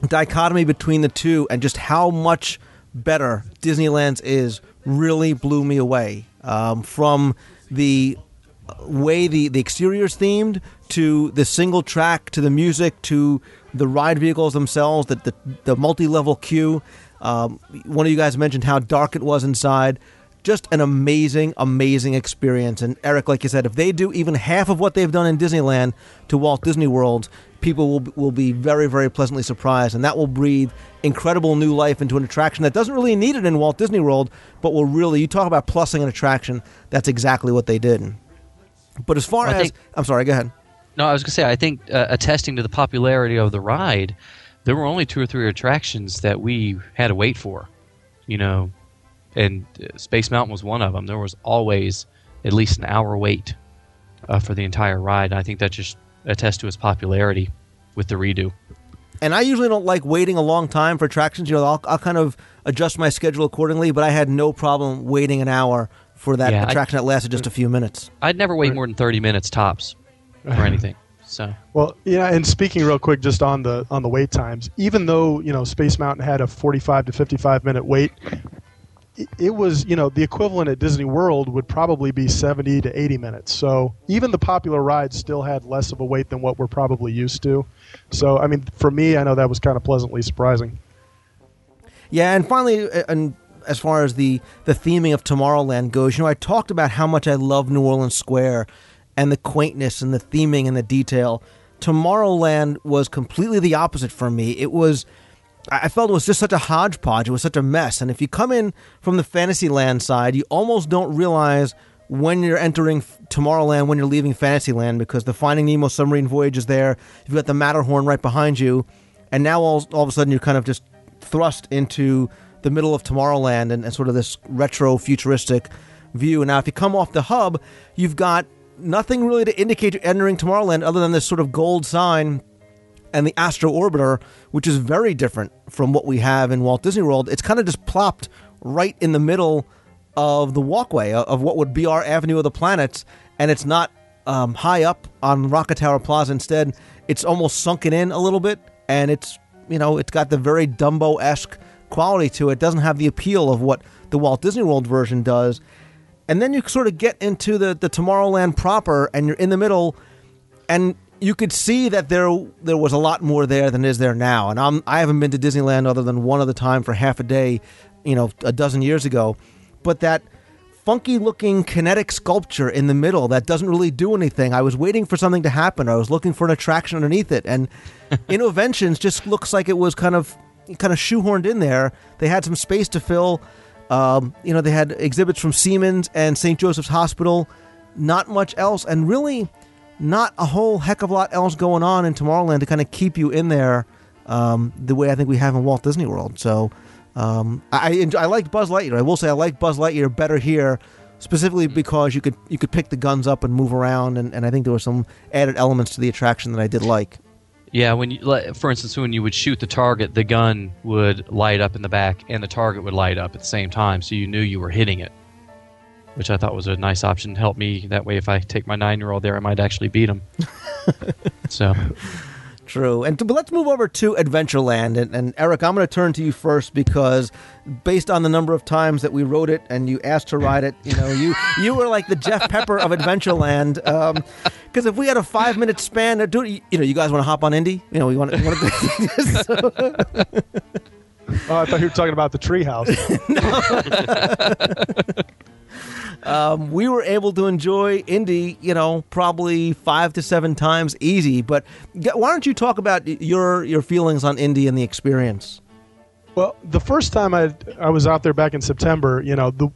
dichotomy between the two and just how much better Disneyland's is really blew me away. Um, from the way the, the exterior's themed to the single track to the music to the ride vehicles themselves, the, the, the multi level queue. Um, one of you guys mentioned how dark it was inside just an amazing, amazing experience. And Eric, like you said, if they do even half of what they've done in Disneyland to Walt Disney World, people will will be very, very pleasantly surprised, and that will breathe incredible new life into an attraction that doesn't really need it in Walt Disney World, but will really. You talk about plussing an attraction. That's exactly what they did. But as far I as think- I'm sorry, go ahead. No, I was going to say, I think uh, attesting to the popularity of the ride, there were only two or three attractions that we had to wait for. You know, and uh, Space Mountain was one of them. There was always at least an hour wait uh, for the entire ride. I think that just attests to its popularity with the redo. And I usually don't like waiting a long time for attractions. You know, I'll, I'll kind of adjust my schedule accordingly. But I had no problem waiting an hour for that Yeah, I- attraction that lasted just a few minutes. I'd never wait more than 30 minutes tops for anything. So Well, yeah, and speaking real quick just on the on the wait times, even though you know Space Mountain had a 45 to 55 minute wait, it, was you know the equivalent at Disney World would probably be 70 to 80 minutes. So even the popular rides still had less of a wait than what we're probably used to. So I mean, for me, I know that was kind of pleasantly surprising. Yeah, and finally, and as far as the the theming of Tomorrowland goes, you know, I talked about how much I love New Orleans Square and the quaintness and the theming and the detail. Tomorrowland was completely the opposite for me. It was I felt it was just such a hodgepodge. It was such a mess. And if you come in from the Fantasyland side, you almost don't realize when you're entering Tomorrowland when you're leaving Fantasyland because the Finding Nemo submarine voyage is there. You've got the Matterhorn right behind you, and now all, all of a sudden you're kind of just thrust into the middle of Tomorrowland and, and sort of this retro futuristic view. And now if you come off the hub, you've got nothing really to indicate you're entering Tomorrowland other than this sort of gold sign and the Astro Orbiter, which is very different from what we have in Walt Disney World. It's kind of just plopped right in the middle of the walkway of- of what would be our Avenue of the Planets, and it's not um, high up on Rocket Tower Plaza. Instead, it's almost sunken in a little bit, and it's you know it's got the very Dumbo esque quality to it. it. Doesn't have the appeal of what the Walt Disney World version does. And then you sort of get into the, the Tomorrowland proper, and you're in the middle, and you could see that there there was a lot more there than is there now. And I'm I haven't been to Disneyland other than one other time for half a day, you know, a dozen years ago. But that funky looking kinetic sculpture in the middle that doesn't really do anything. I was waiting for something to happen. I was looking for an attraction underneath it, and Innoventions just looks like it was kind of kind of shoehorned in there. They had some space to fill. Um, you know, they had exhibits from Siemens and St. Joseph's Hospital. Not much else, and really not a whole heck of a lot else going on in Tomorrowland to kind of keep you in there um, the way I think we have in Walt Disney World. So um, I I, enjoy, I liked Buzz Lightyear. I will say I like Buzz Lightyear better here, specifically because you could you could pick the guns up and move around, and, and I think there were some added elements to the attraction that I did like. Yeah, when you, for instance, when you would shoot the target, the gun would light up in the back, and the target would light up at the same time, so you knew you were hitting it. Which I thought was a nice option. To help me that way. If I take my nine-year-old there, I might actually beat him. so, True. And but let's move over to Adventureland. And, and Eric, I'm going to turn to you first because based on the number of times that we wrote it and you asked to ride it, you know, you you were like the Jeff Pepper of Adventureland. Because if we had a five minute span, uh, do you know, you guys want to hop on Indy? You know, we want to. Want to Oh, I thought you were talking about the treehouse. um, we were able to enjoy Indy, you know, probably five to seven times easy. But why don't you talk about your your feelings on Indy and the experience? Well, the first time I I was out there back in September, you know, the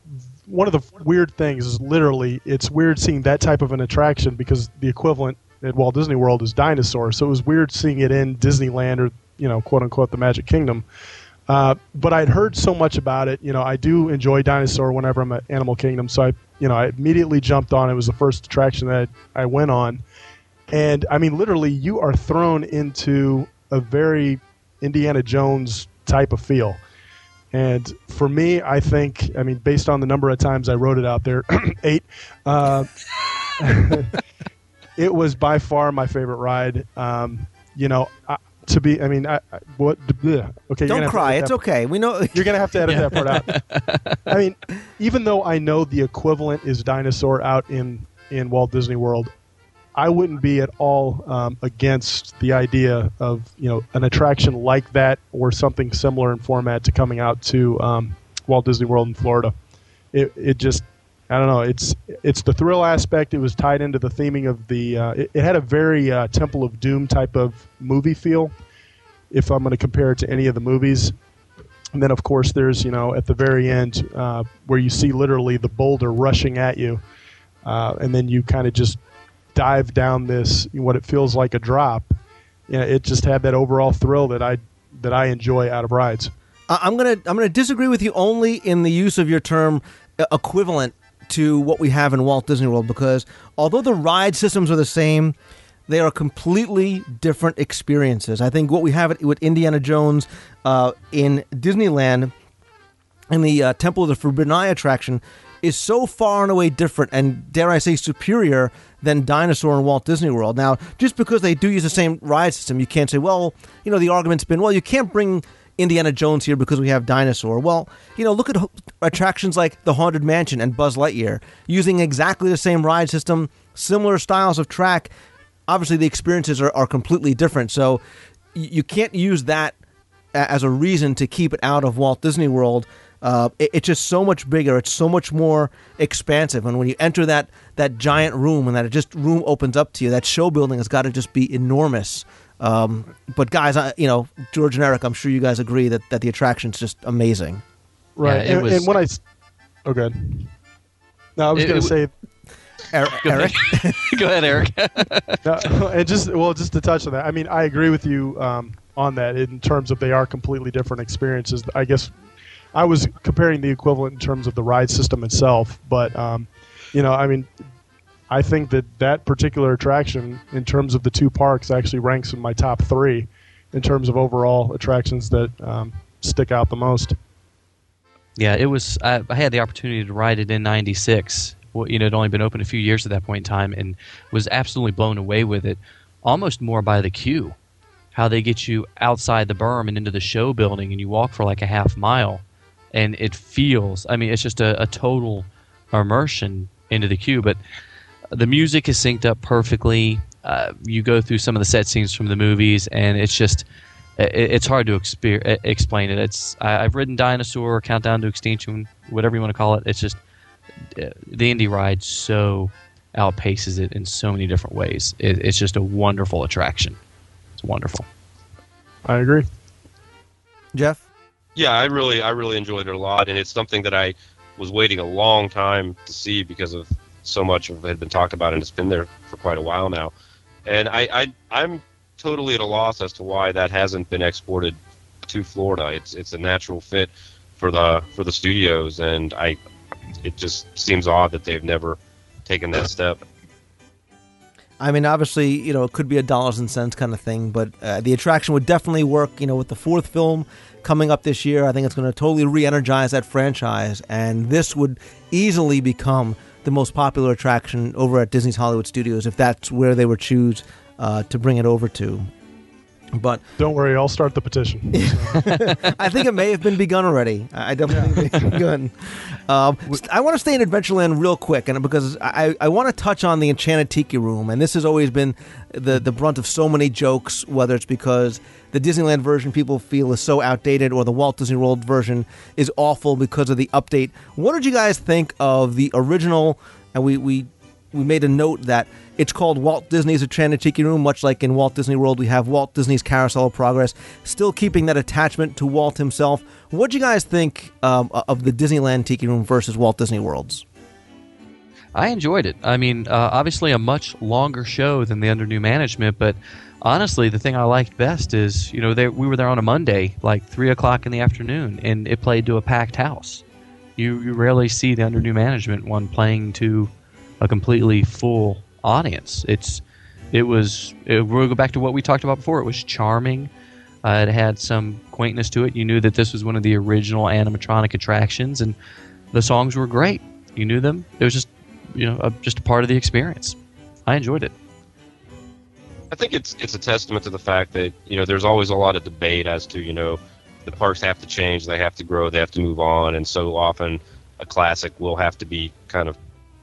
one of the weird things is literally it's weird seeing that type of an attraction because the equivalent at Walt Disney World is dinosaurs. So it was weird seeing it in Disneyland or you know, quote unquote, the Magic Kingdom. Uh, but I'd heard so much about it. You know, I do enjoy dinosaur whenever I'm at Animal Kingdom, so I, you know, I immediately jumped on. It was the first attraction that I went on, and I mean, literally, you are thrown into a very Indiana Jones type of feel. And for me, I think, I mean, based on the number of times I wrote it out there, eight, uh, it was by far my favorite ride. Um, you know, I, to be, I mean, I, I, what? bleh. Okay, Don't cry. It's okay. We know. You're gonna have to edit that part out. I mean, even though I know the equivalent is dinosaur out in in Walt Disney World, I wouldn't be at all um, against the idea of you know an attraction like that or something similar in format to coming out to um, Walt Disney World in Florida. It it just I don't know. It's it's the thrill aspect. It was tied into the theming of the. Uh, it, it had a very uh, Temple of Doom type of movie feel. If I'm going to compare it to any of the movies, and then of course there's you know at the very end uh, where you see literally the boulder rushing at you, uh, and then you kind of just dive down this what it feels like a drop. You know, it just had that overall thrill that I that I enjoy out of rides. I'm gonna I'm gonna disagree with you only in the use of your term equivalent to what we have in Walt Disney World because although the ride systems are the same, they are completely different experiences. I think what we have with Indiana Jones uh, in Disneyland and the uh, Temple of the Forbidden Eye attraction is so far and away different and dare I say superior than Dinosaur in Walt Disney World. Now, just because they do use the same ride system, you can't say, well, you know, the argument's been, well, you can't bring Indiana Jones here because we have Dinosaur. Well, you know, look at attractions like the Haunted Mansion and Buzz Lightyear using exactly the same ride system, similar styles of track. Obviously, the experiences are, are completely different. So you can't use that as a reason to keep it out of Walt Disney World. Uh, it- it's just so much bigger. It's so much more expansive. And when you enter that that giant room and that just room opens up to you, that show building has got to just be enormous. Um, but guys, I, you know George and Eric, I'm sure you guys agree that, that the attraction's just amazing. Right. Yeah, it and, was- and when I, s- oh, good. No, I was going it to w- say Eric, Eric? Go ahead, Eric. No, and just well, just to touch on that, I mean, I agree with you um, on that in terms of they are completely different experiences. I guess I was comparing the equivalent in terms of the ride system itself, but um, you know, I mean, I think that that particular attraction, in terms of the two parks, actually ranks in my top three in terms of overall attractions that um, stick out the most. Yeah, it was. I, I had the opportunity to ride it in '96. Well, you know, it only been open a few years at that point in time, and was absolutely blown away with it. Almost more by the queue, how they get you outside the berm and into the show building, and you walk for like a half mile, and it feels. I mean, it's just a, a total immersion into the queue. But the music is synced up perfectly. Uh, you go through some of the set scenes from the movies, and it's just it, it's hard to exper- explain it. It's I, I've ridden Dinosaur, Countdown to Extinction, whatever you want to call it. It's just uh, the Indy ride so outpaces it in so many different ways. It, it's just a wonderful attraction. It's wonderful. I agree. Jeff? Yeah, I really, I really enjoyed it a lot, and it's something that I was waiting a long time to see because of so much of it had been talked about, and it's been there for quite a while now. And I, I I'm totally at a loss as to why that hasn't been exported to Florida. It's it's a natural fit for the for the studios, and I it just seems odd that they've never taken that step. I mean, obviously, you know, it could be a dollars and cents kind of thing, but uh, the attraction would definitely work. You know, with the fourth film coming up this year, I think it's going to totally re-energize that franchise, and this would easily become the most popular attraction over at Disney's Hollywood Studios if that's where they would choose uh, to bring it over to. But don't worry, I'll start the petition. I think it may have been begun already. I definitely think it's begun. Um, I want to stay in Adventureland real quick, and because I, I want to touch on the Enchanted Tiki Room, and this has always been the the brunt of so many jokes. Whether it's because the Disneyland version people feel is so outdated, or the Walt Disney World version is awful because of the update. What did you guys think of the original? And we we we made a note that it's called Walt Disney's Tiki Room, much like in Walt Disney World, we have Walt Disney's Carousel of Progress, still keeping that attachment to Walt himself. What do you guys think um, of the Disneyland Tiki Room versus Walt Disney World's? I enjoyed it. I mean, uh, obviously a much longer show than the under new management, but honestly, the thing I liked best is, you know, they, we were there on a Monday, like three o'clock in the afternoon, and it played to a packed house. You you rarely see the under new management one playing to a completely full audience. It's it was it, we'll go back to what we talked about before. It was charming. Uh, it had some quaintness to it. You knew that this was one of the original animatronic attractions, and the songs were great. You knew them. It was just you know a, just a part of the experience. I enjoyed it. I think it's it's a testament to the fact that you know there's always a lot of debate as to you know the parks have to change, they have to grow, they have to move on, and so often a classic will have to be kind of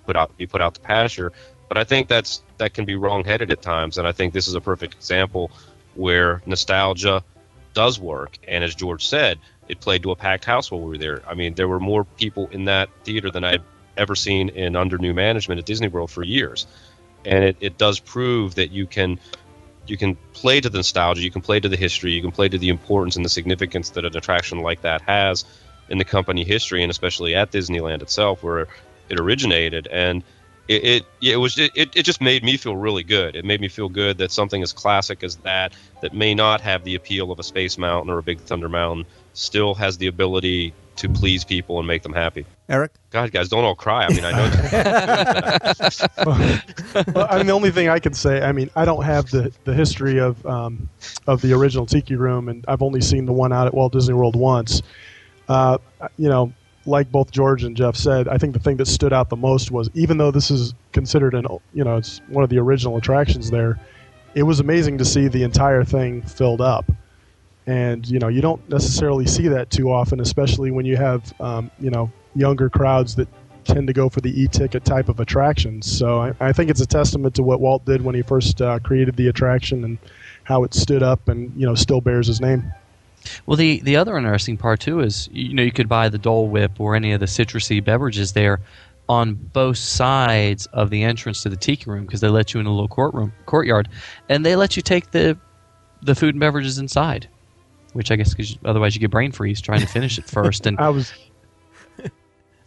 put out be put out to pasture. But I think that's that can be wrong-headed at times, and I think this is a perfect example where nostalgia does work. And as George said, it played to a packed house while we were there. I mean, there were more people in that theater than I'd ever seen in under new management at Disney World for years. And it, it does prove that you can you can play to the nostalgia, you can play to the history, you can play to the importance and the significance that an attraction like that has in the company history, and especially at Disneyland itself, where it originated. And it it, it was it, it just made me feel really good. It made me feel good that something as classic as that, that may not have the appeal of a Space Mountain or a Big Thunder Mountain, still has the ability to please people and make them happy. Eric, God, guys, don't all cry. I mean, I know. well, I mean, the only thing I can say, I mean, I don't have the, the history of um, of the original Tiki Room, and I've only seen the one out at Walt Disney World once. Uh, you know, like both George and Jeff said, I think the thing that stood out the most was even though this is considered an you know it's one of the original attractions there, it was amazing to see the entire thing filled up, and you know you don't necessarily see that too often, especially when you have um, you know younger crowds that tend to go for the e-ticket type of attractions. So I, I think it's a testament to what Walt did when he first uh, created the attraction and how it stood up and you know still bears his name. Well, the the other interesting part too is you know you could buy the Dole Whip or any of the citrusy beverages there on both sides of the entrance to the tiki room because they let you in a little courtroom courtyard, and they let you take the the food and beverages inside, which I guess cause otherwise you get brain freeze trying to finish it first. And I was.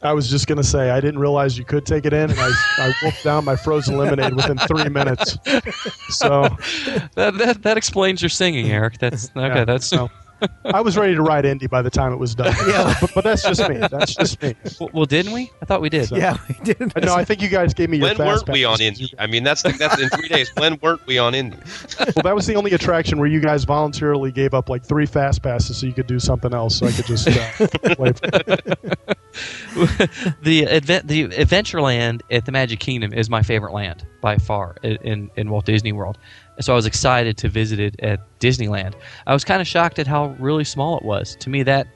I was just gonna say I didn't realize you could take it in, and I, I wolfed down my frozen lemonade within three minutes. So that, that that explains your singing, Eric. That's okay. Yeah, that's so, I was ready to ride Indy by the time it was done. Yeah. but, but that's just me. That's just me. well, well, didn't we? I thought we did. yeah, we did. No, I think you guys gave me your when weren't we on Indy? I mean, that's that's in three days. When weren't we on Indy? Well, that was the only attraction where you guys voluntarily gave up like three fast passes so you could do something else. So I could just uh, wait. the advent the Adventureland at the Magic Kingdom is my favorite land by far in in, in Walt Disney World. So I was excited to visit it at Disneyland. I was kind of shocked at how really small it was. To me, that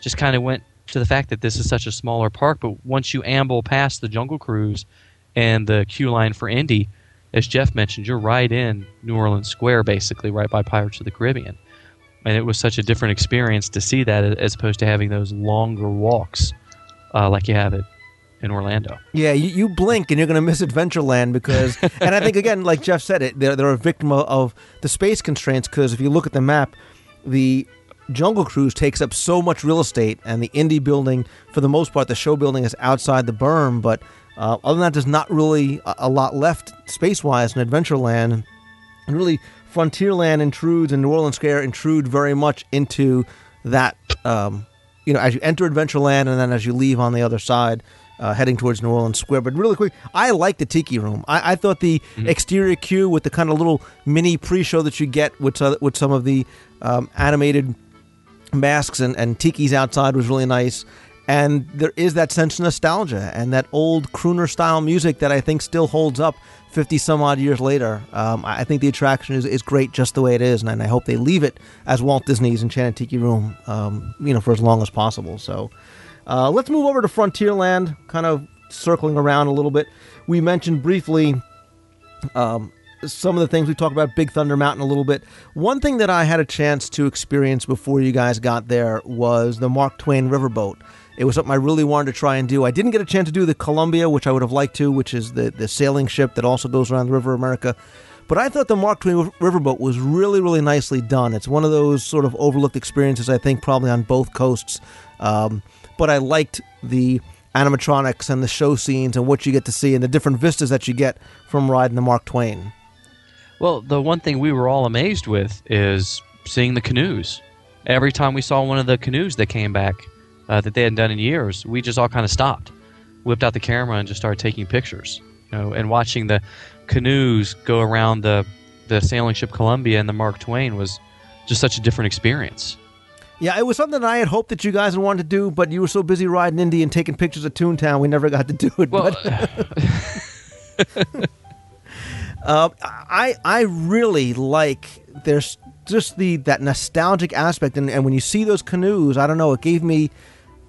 just kind of went to the fact that this is such a smaller park. But once you amble past the Jungle Cruise and the queue line for Indy, as Jeff mentioned, you're right in New Orleans Square, basically right by Pirates of the Caribbean. And it was such a different experience to see that as opposed to having those longer walks uh, like you have it in Orlando. Yeah, you, you blink and you're going to miss Adventureland because, and I think again, like Jeff said, it they're, they're a victim of, the space constraints because if you look at the map, the Jungle Cruise takes up so much real estate, and the Indy building, for the most part, the show building is outside the berm. But uh, other than that, there's not really a, a lot left space wise in Adventureland, and really Frontierland intrudes and New Orleans Square intrude very much into that. Um, you know, as you enter Adventureland and then as you leave on the other side, uh, heading towards New Orleans Square. But really quick, I like the Tiki Room. I, I thought the exterior queue with the kind of little mini pre-show that you get with uh, with some of the um, animated masks and, and tikis outside was really nice. And there is that sense of nostalgia and that old crooner style music that I think still holds up 50 some odd years later. Um, I think the attraction is, is great just the way it is, and, and I hope they leave it as Walt Disney's Enchanted Tiki Room, um, you know, for as long as possible. So uh, let's move over to Frontierland, kind of circling around a little bit. We mentioned briefly um, some of the things we talked about Big Thunder Mountain a little bit. One thing that I had a chance to experience before you guys got there was the Mark Twain riverboat. It was something I really wanted to try and do. I didn't get a chance to do the Columbia, which I would have liked to, which is the, the sailing ship that also goes around the River America. But I thought the Mark Twain riverboat was really, really nicely done. It's one of those sort of overlooked experiences, I think, probably on both coasts. Um, but I liked the animatronics and the show scenes and what you get to see and the different vistas that you get from riding the Mark Twain. Well, the one thing we were all amazed with is seeing the canoes. Every time we saw one of the canoes that came back uh, that they hadn't done in years, we just all kind of stopped, whipped out the camera, and just started taking pictures. You know, and watching the canoes go around the the sailing ship Columbia and the Mark Twain was just such a different experience. Yeah, it was something that I had hoped that you guys would want to do, but you were so busy riding Indy and taking pictures of Toontown, we never got to do it. Well, but uh, I I really like there's just the that nostalgic aspect, and, and when you see those canoes, I don't know, it gave me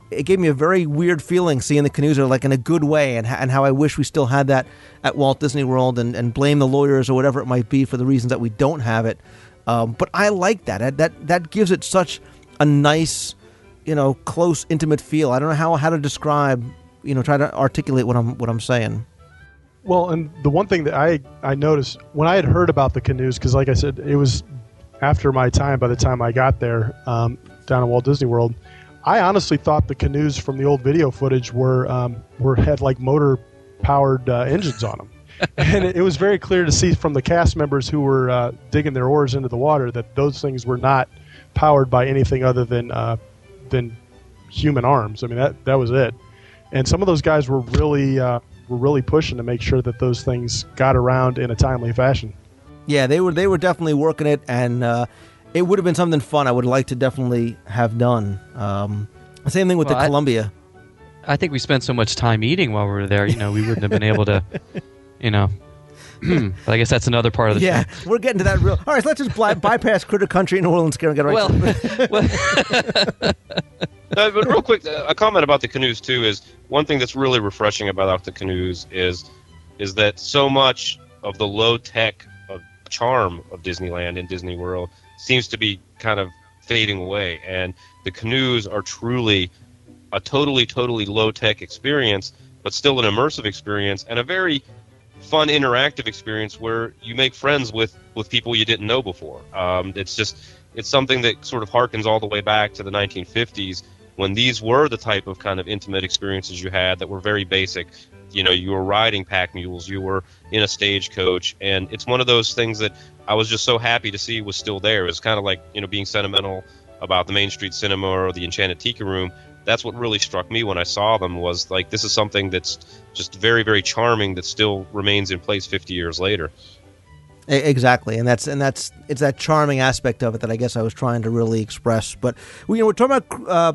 it gave me a very weird feeling seeing the canoes are like in a good way, and and how I wish we still had that at Walt Disney World, and, and blame the lawyers or whatever it might be for the reasons that we don't have it. Um, but I like that. that. That that gives it such a nice, you know, close, intimate feel. I don't know how how to describe, you know, try to articulate what I'm what I'm saying. Well, and the one thing that I I noticed when I had heard about the canoes, because like I said, it was after my time. By the time I got there um, down at Walt Disney World, I honestly thought the canoes from the old video footage were um, were had like motor powered uh, engines on them. and it, it was very clear to see from the cast members who were uh, digging their oars into the water that those things were not powered by anything other than uh, than human arms. I mean that that was it. And some of those guys were really uh, were really pushing to make sure that those things got around in a timely fashion. Yeah, they were they were definitely working it, and uh, it would have been something fun. I would like to definitely have done. Um, same thing with Well, the I- Columbia. I think we spent so much time eating while we were there. You know, we wouldn't have been able to, you know. but I guess that's another part of the yeah, show. we're getting to that real. All right, so let's just bly- bypass Critter Country and New Orleans Square and get right. Well, to it. Uh, but real quick, uh, a comment about the canoes too is one thing that's really refreshing about the canoes is is that so much of the low tech of charm of Disneyland and Disney World seems to be kind of fading away, and the canoes are truly a totally totally low tech experience, but still an immersive experience and a very fun interactive experience where you make friends with with people you didn't know before. Um, it's just it's something that sort of harkens all the way back to the 1950s when these were the type of kind of intimate experiences you had that were very basic. You know, you were riding pack mules, you were in a stagecoach, and it's one of those things that I was just so happy to see was still there. It's kind of like you know being sentimental about the Main Street Cinema or the Enchanted Tiki Room. That's what really struck me when I saw them was like this is something that's just very very charming that still remains in place 50 years later. Exactly, and that's and that's it's that charming aspect of it that I guess I was trying to really express. But we, you know, we're talking about uh,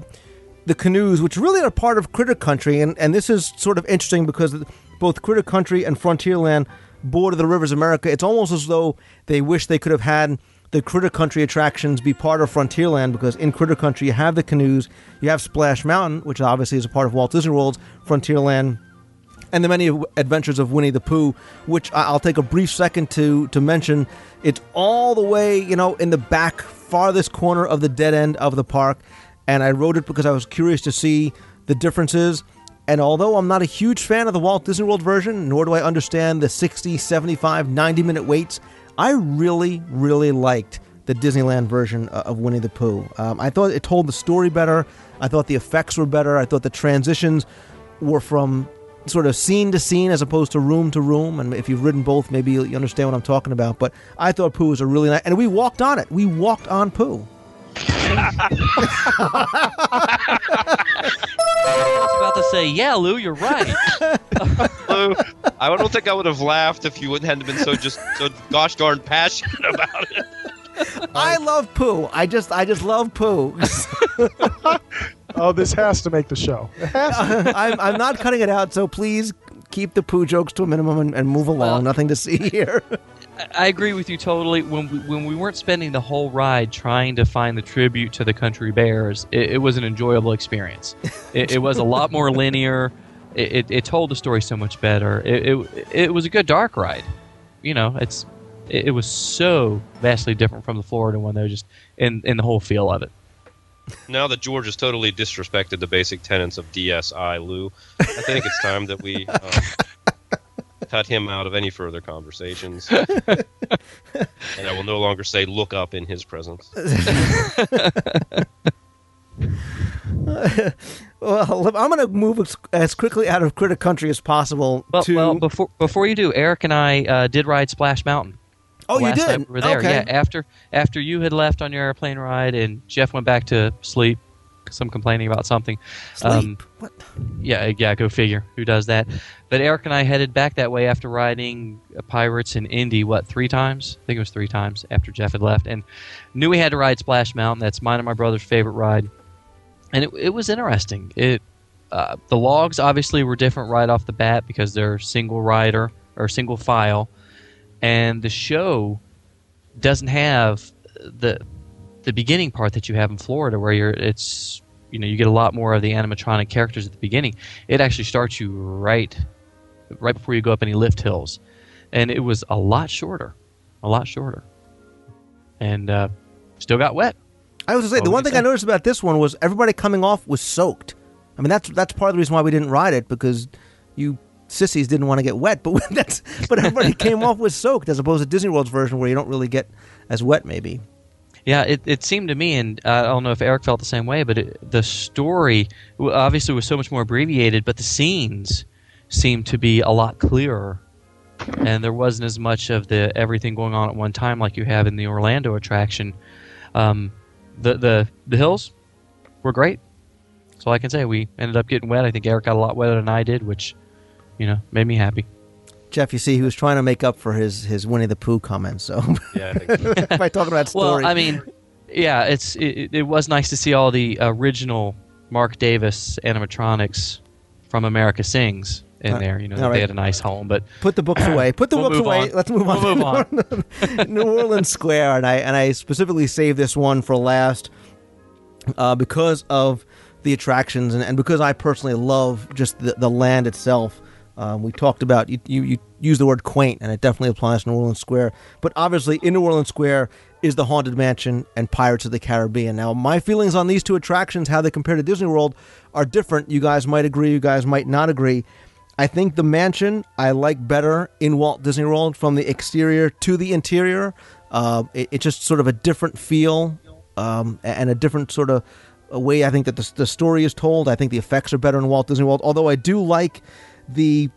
the canoes, which really are part of Critter Country, and and this is sort of interesting because both Critter Country and Frontierland border the rivers of America. It's almost as though they wish they could have had the Critter Country attractions be part of Frontierland because in Critter Country you have the canoes, you have Splash Mountain, which obviously is a part of Walt Disney World's Frontierland and the many adventures of Winnie the Pooh, which I'll take a brief second to to mention. It's all the way, you know, in the back farthest corner of the dead end of the park, and I wrote it because I was curious to see the differences. And although I'm not a huge fan of the Walt Disney World version, nor do I understand the 60, 75, 90 minute waits, I really, really liked the Disneyland version uh, of Winnie the Pooh. Um, I thought it told the story better. I thought the effects were better. I thought the transitions were from sort of scene to scene as opposed to room to room. And if you've ridden both, maybe you understand what I'm talking about. But I thought Pooh was a really nice, and we walked on it. We walked on Pooh. Tell was about to say, yeah, Lou, you're right. Lou, I don't think I would have laughed if you wouldn't have been so just so gosh darn passionate about it. I love poo. I just I just love poo. Oh, this has to make the show. It has to. I'm I'm not cutting it out. So please keep the poo jokes to a minimum and, and move along. Well- Nothing to see here. I agree with you totally. When we, when we weren't spending the whole ride trying to find the tribute to the country bears, it, it was an enjoyable experience. It, it was a lot more linear. It, it, it told the story so much better. It, it it was a good dark ride. You know, it's it, it was so vastly different from the Florida one, though, just in in the whole feel of it. Now that George has totally disrespected the basic tenets of DSI, Lou, I think it's time that we um, cut him out of any further conversations. and I will no longer say "look up" in his presence. well, I'm going to move as, as quickly out of critter country as possible Well, to. well, before before you do, Eric and I uh, did ride Splash Mountain. oh, you did. we were there. Okay. Yeah, after after you had left on your airplane ride and Jeff went back to sleep, some complaining about something. Um, Sleep. what? Yeah, yeah, go figure. Who does that? But Eric and I headed back that way after riding uh, Pirates in Indy. What three times? I think it was three times after Jeff had left, and knew we had to ride Splash Mountain. That's mine and my brother's favorite ride, and it, it was interesting. It uh, the logs obviously were different right off the bat because they're single rider or single file, and the show doesn't have the the beginning part that you have in Florida, where you're it's you know you get a lot more of the animatronic characters at the beginning. It actually starts you right right before you go up any lift hills, and it was a lot shorter, a lot shorter, and uh, still got wet. I was to say the one thing you I noticed about this one was everybody coming off was soaked. I mean, that's that's part of the reason why we didn't ride it because you sissies didn't want to get wet. But that's but everybody came off was soaked as opposed to Disney World's version where you don't really get as wet. Maybe. Yeah, it, it seemed to me, and I don't know if Eric felt the same way, but it, the story obviously was so much more abbreviated, but the scenes seemed to be a lot clearer, and there wasn't as much of the everything going on at one time like you have in the Orlando attraction. Um, the the the hills were great. That's all I can say. We ended up getting wet. I think Eric got a lot wetter than I did, which you know made me happy. Jeff, you see, he was trying to make up for his his Winnie the Pooh comment. So Yeah, I by talking about story, Well, I mean, yeah, it's it, it was nice to see all the original Marc Davis animatronics from America Sings in Uh, there. You know, all right. they had a nice home, but put the books away. Put the We'll books away. on. Let's move on. We'll to move New Orleans Square, and I and I specifically saved this one for last uh, because of the attractions and, and because I personally love just the, the land itself. Um, we talked about you, you you use the word quaint, and it definitely applies to New Orleans Square. But obviously, in New Orleans Square is the Haunted Mansion and Pirates of the Caribbean. Now, my feelings on these two attractions, how they compare to Disney World, are different. You guys might agree, you guys might not agree. I think the mansion I like better in Walt Disney World from the exterior to the interior. Uh, it, it's just sort of a different feel um, and a different sort of way I think that the, the story is told. I think the effects are better in Walt Disney World, although I do like the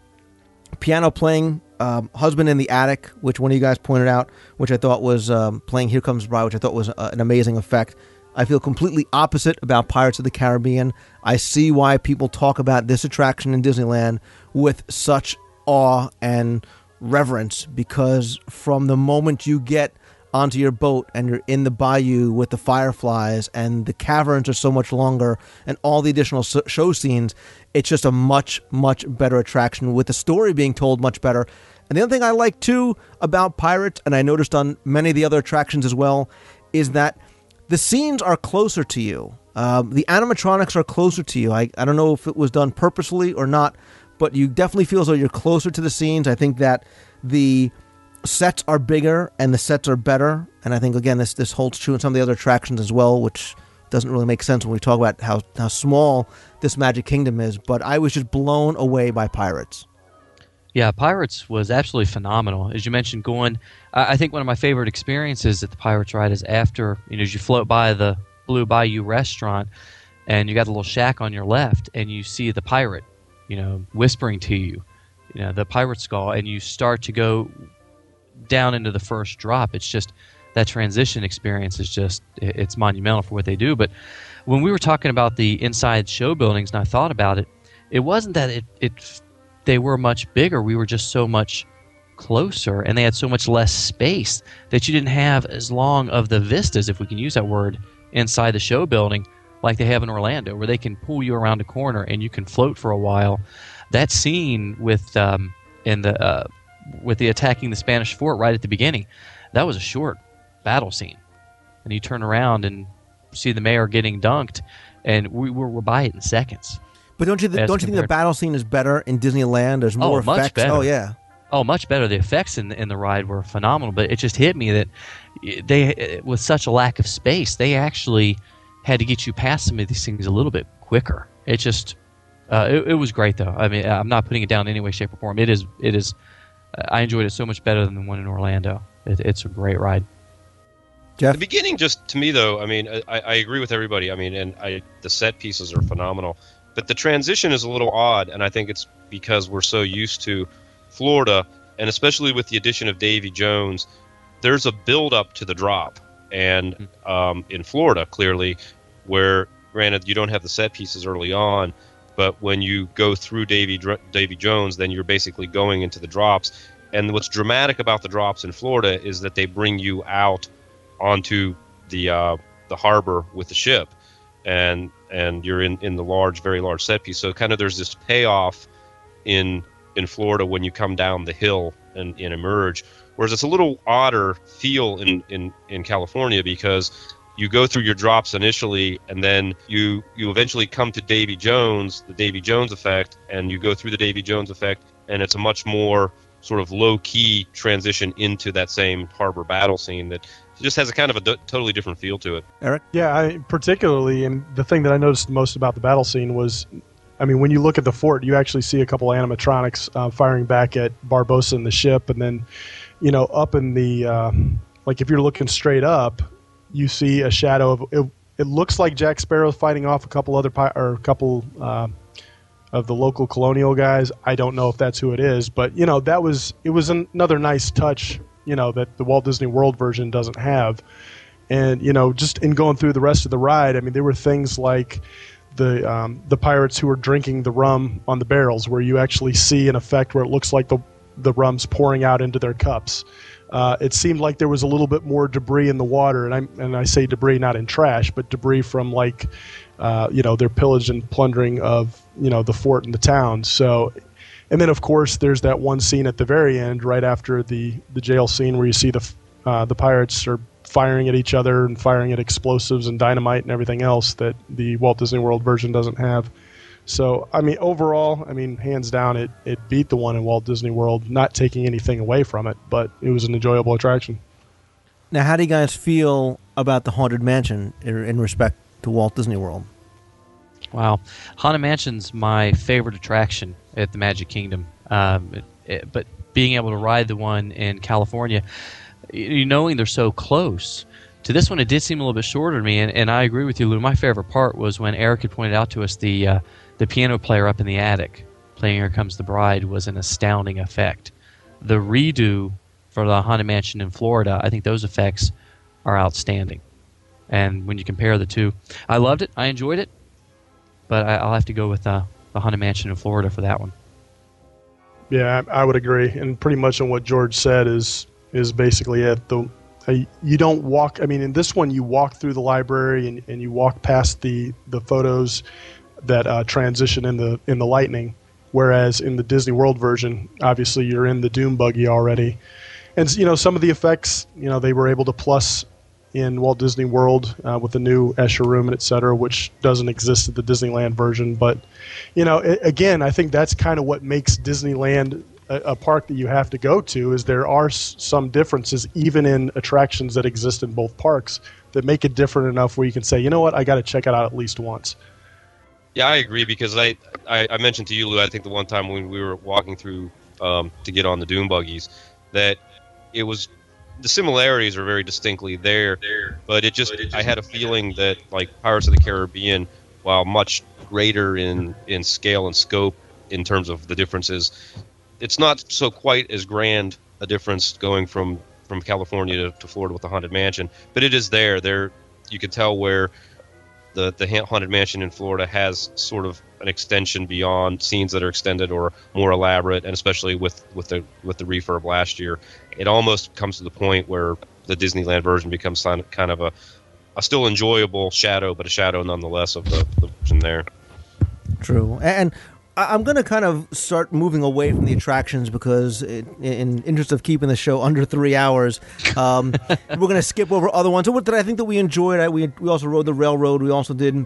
piano playing um, husband in the attic, which one of you guys pointed out, which I thought was um, playing Here Comes Bride, which I thought was uh, an amazing effect. I feel completely opposite about Pirates of the Caribbean. I see why people talk about this attraction in Disneyland with such awe and reverence because from the moment you get onto your boat and you're in the bayou with the fireflies and the caverns are so much longer and all the additional show scenes it's just a much much better attraction with the story being told much better. And the other thing i like too about pirates and i noticed on many of the other attractions as well is that the scenes are closer to you. Um, the animatronics are closer to you. I, I don't know if it was done purposely or not but you definitely feel as though you're closer to the scenes. I think that the sets are bigger and the sets are better. And I think again this this holds true in some of the other attractions as well, which doesn't really make sense when we talk about how how small this Magic Kingdom is. But I was just blown away by Pirates. Yeah, Pirates was absolutely phenomenal. As you mentioned, going, I think one of my favorite experiences at the Pirates ride is after, you know, as you float by the Blue Bayou restaurant and you got a little shack on your left and you see the pirate, you know, whispering to you, you know, the pirate skull, and you start to go down into the first drop. It's just that transition experience is just, it's monumental for what they do. But when we were talking about the inside show buildings and I thought about it, it wasn't that it, it they were much bigger. We were just so much closer, and they had so much less space that you didn't have as long of the vistas, if we can use that word, inside the show building like they have in Orlando, where they can pull you around a corner and you can float for a while. That scene with um, in the uh, with the attacking the Spanish fort right at the beginning, that was a short battle scene, and you turn around and see the mayor getting dunked, and we were, we're by it in seconds. But don't you th- don't you think the battle scene is better in Disneyland? There's more oh, much effects. better. Oh yeah. Oh, much better. The effects in in the ride were phenomenal, but it just hit me that they, with such a lack of space, they actually had to get you past some of these things a little bit quicker. It just, uh, it, it was great though. I mean, I'm not putting it down in any way, shape, or form. It is, it is. I enjoyed it so much better than the one in Orlando. It, it's a great ride. Jeff? The beginning, just to me though, I mean, I, I agree with everybody. I mean, and I the set pieces are phenomenal, but the transition is a little odd, and I think it's because we're so used to Florida, and especially with the addition of Davy Jones, there's a build up to the drop, and um, in Florida, clearly, where granted you don't have the set pieces early on, but when you go through Davy Davy Jones, then you're basically going into the drops. And what's dramatic about the drops in Florida is that they bring you out onto the uh, the harbor with the ship, and and you're in, in the large, very large set piece. So kind of there's this payoff in in Florida when you come down the hill and, and emerge. Whereas it's a little odder feel in, in, in California because you go through your drops initially and then you you eventually come to Davy Jones, the Davy Jones effect, and you go through the Davy Jones effect, and it's a much more sort of low key transition into that same harbor battle scene that just has a kind of a d- totally different feel to it. Eric? Yeah, I, particularly, and the thing that I noticed the most about the battle scene was, I mean, when you look at the fort, you actually see a couple animatronics uh, firing back at Barbossa and the ship, and then, you know, up in the, uh, like if you're looking straight up, you see a shadow of it. It looks like Jack Sparrow fighting off a couple other pi- or a couple uh, of the local colonial guys. I don't know if that's who it is, but you know that was it was an- another nice touch. You know that the Walt Disney World version doesn't have, and you know just in going through the rest of the ride, I mean there were things like the um, the pirates who were drinking the rum on the barrels, where you actually see an effect where it looks like the the rum's pouring out into their cups. Uh, it seemed like there was a little bit more debris in the water, and I and I say debris not in trash, but debris from like uh, you know their pillage and plundering of you know the fort and the town. So, and then of course there's that one scene at the very end, right after the the jail scene, where you see the uh, the pirates are firing at each other and firing at explosives and dynamite and everything else that the Walt Disney World version doesn't have. So, I mean, overall, I mean, hands down, it, it beat the one in Walt Disney World, not taking anything away from it, but it was an enjoyable attraction. Now, how do you guys feel about the Haunted Mansion in, in respect to Walt Disney World? Wow, Haunted Mansion's my favorite attraction at the Magic Kingdom. Um, it, it- but being able to ride the one in California, you knowing they're so close to this one, it did seem a little bit shorter to me. And, and I agree with you, Lou. My favorite part was when Eric had pointed out to us the uh, the piano player up in the attic playing "Here Comes the Bride" was an astounding effect. The redo for the Haunted Mansion in Florida, I think those effects are outstanding. And when you compare the two, I loved it. I enjoyed it but I, I'll have to go with uh, the Haunted Mansion in Florida for that one. Yeah, I, I would agree, and pretty much on what George said is is basically it. The uh, you don't walk. I mean, in this one, you walk through the library and, and you walk past the the photos that uh, transition in the in the lightning. Whereas in the Disney World version, obviously you're in the Doom buggy already, and you know some of the effects. You know they were able to plus in Walt Disney World uh, with the new Escher room and et cetera, which doesn't exist at the Disneyland version. But you know, a- again, I think that's kind of what makes Disneyland a, a park that you have to go to. Is there are s- some differences even in attractions that exist in both parks that make it different enough where you can say, you know what, I got to check it out at least once. Yeah, I agree because I, I, I mentioned to you, Lou, I think the one time when we were walking through um, to get on the Doom buggies, that it was the similarities are very distinctly there, but it just I had a feeling that like Pirates of the Caribbean, while much greater in in scale and scope in terms of the differences, it's not so quite as grand a difference going from from California to, to Florida with the Haunted Mansion, but it is there. There you can tell where the the haunted mansion in Florida has sort of an extension beyond scenes that are extended or more elaborate, and especially with with the with the refurb last year, it almost comes to the point where the Disneyland version becomes kind of- a a still enjoyable shadow, but a shadow nonetheless of the, the version there. True. And I'm going to kind of start moving away from the attractions because, it, in interest of keeping the show under three hours, um, we're going to skip over other ones. So, what did I think that we enjoyed? I, we we also rode the railroad. We also did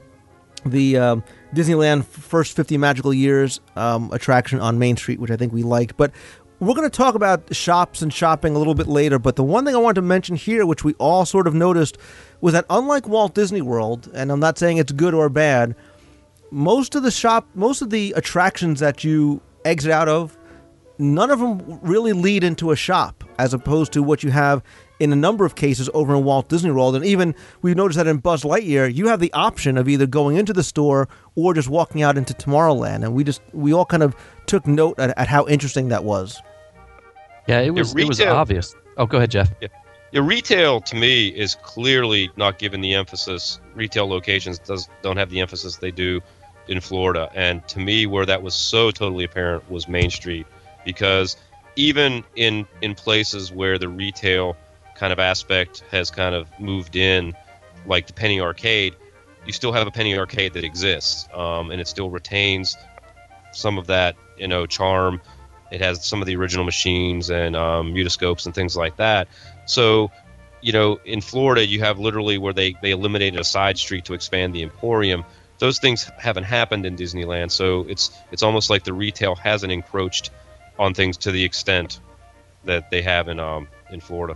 the um, Disneyland First 50 Magical Years um, attraction on Main Street, which I think we liked. But we're going to talk about shops and shopping a little bit later. But the one thing I wanted to mention here, which we all sort of noticed, was that unlike Walt Disney World, and I'm not saying it's good or bad, most of the shop, most of the attractions that you exit out of, none of them really lead into a shop, as opposed to what you have in a number of cases over in Walt Disney World. And even we've noticed that in Buzz Lightyear, you have the option of either going into the store or just walking out into Tomorrowland. And we just we all kind of took note at, at how interesting that was. Yeah, it was it was obvious. Oh, go ahead, Jeff. Yeah. Yeah, retail to me is clearly not given the emphasis. Retail locations does don't have the emphasis they do in Florida, and to me, where that was so totally apparent was Main Street, because even in in places where the retail kind of aspect has kind of moved in, like the Penny Arcade, you still have a Penny Arcade that exists, um, and it still retains some of that you know charm. It has some of the original machines and um, mutoscopes and things like that. So, you know, in Florida, you have literally where they, they eliminated a side street to expand the Emporium. Those things haven't happened in Disneyland, so it's it's almost like the retail hasn't encroached on things to the extent that they have in um in Florida.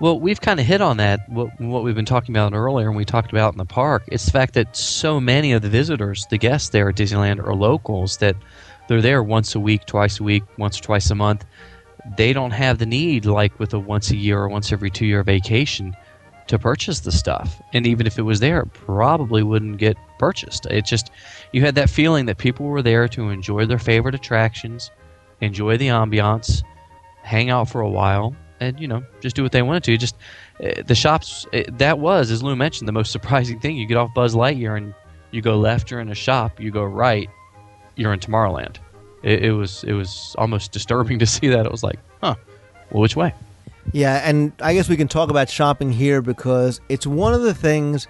Well, we've kind of hit on that, what, what we've been talking about earlier, and we talked about in the park. It's the fact that so many of the visitors, the guests there at Disneyland, are locals that they're there once a week, twice a week, once or twice a month. They don't have the need, like with a once a year or once every two year vacation, to purchase the stuff. And even if it was there, it probably wouldn't get purchased. It just, you had that feeling that people were there to enjoy their favorite attractions, enjoy the ambiance, hang out for a while, and you know just do what they wanted to. Just uh, the shops uh, that was, as Lou mentioned, the most surprising thing. You get off Buzz Lightyear and you go left, you're in a shop. You go right, you're in Tomorrowland. It, it was it was almost disturbing to see that. It was like, huh, well, which way? Yeah, and I guess we can talk about shopping here because it's one of the things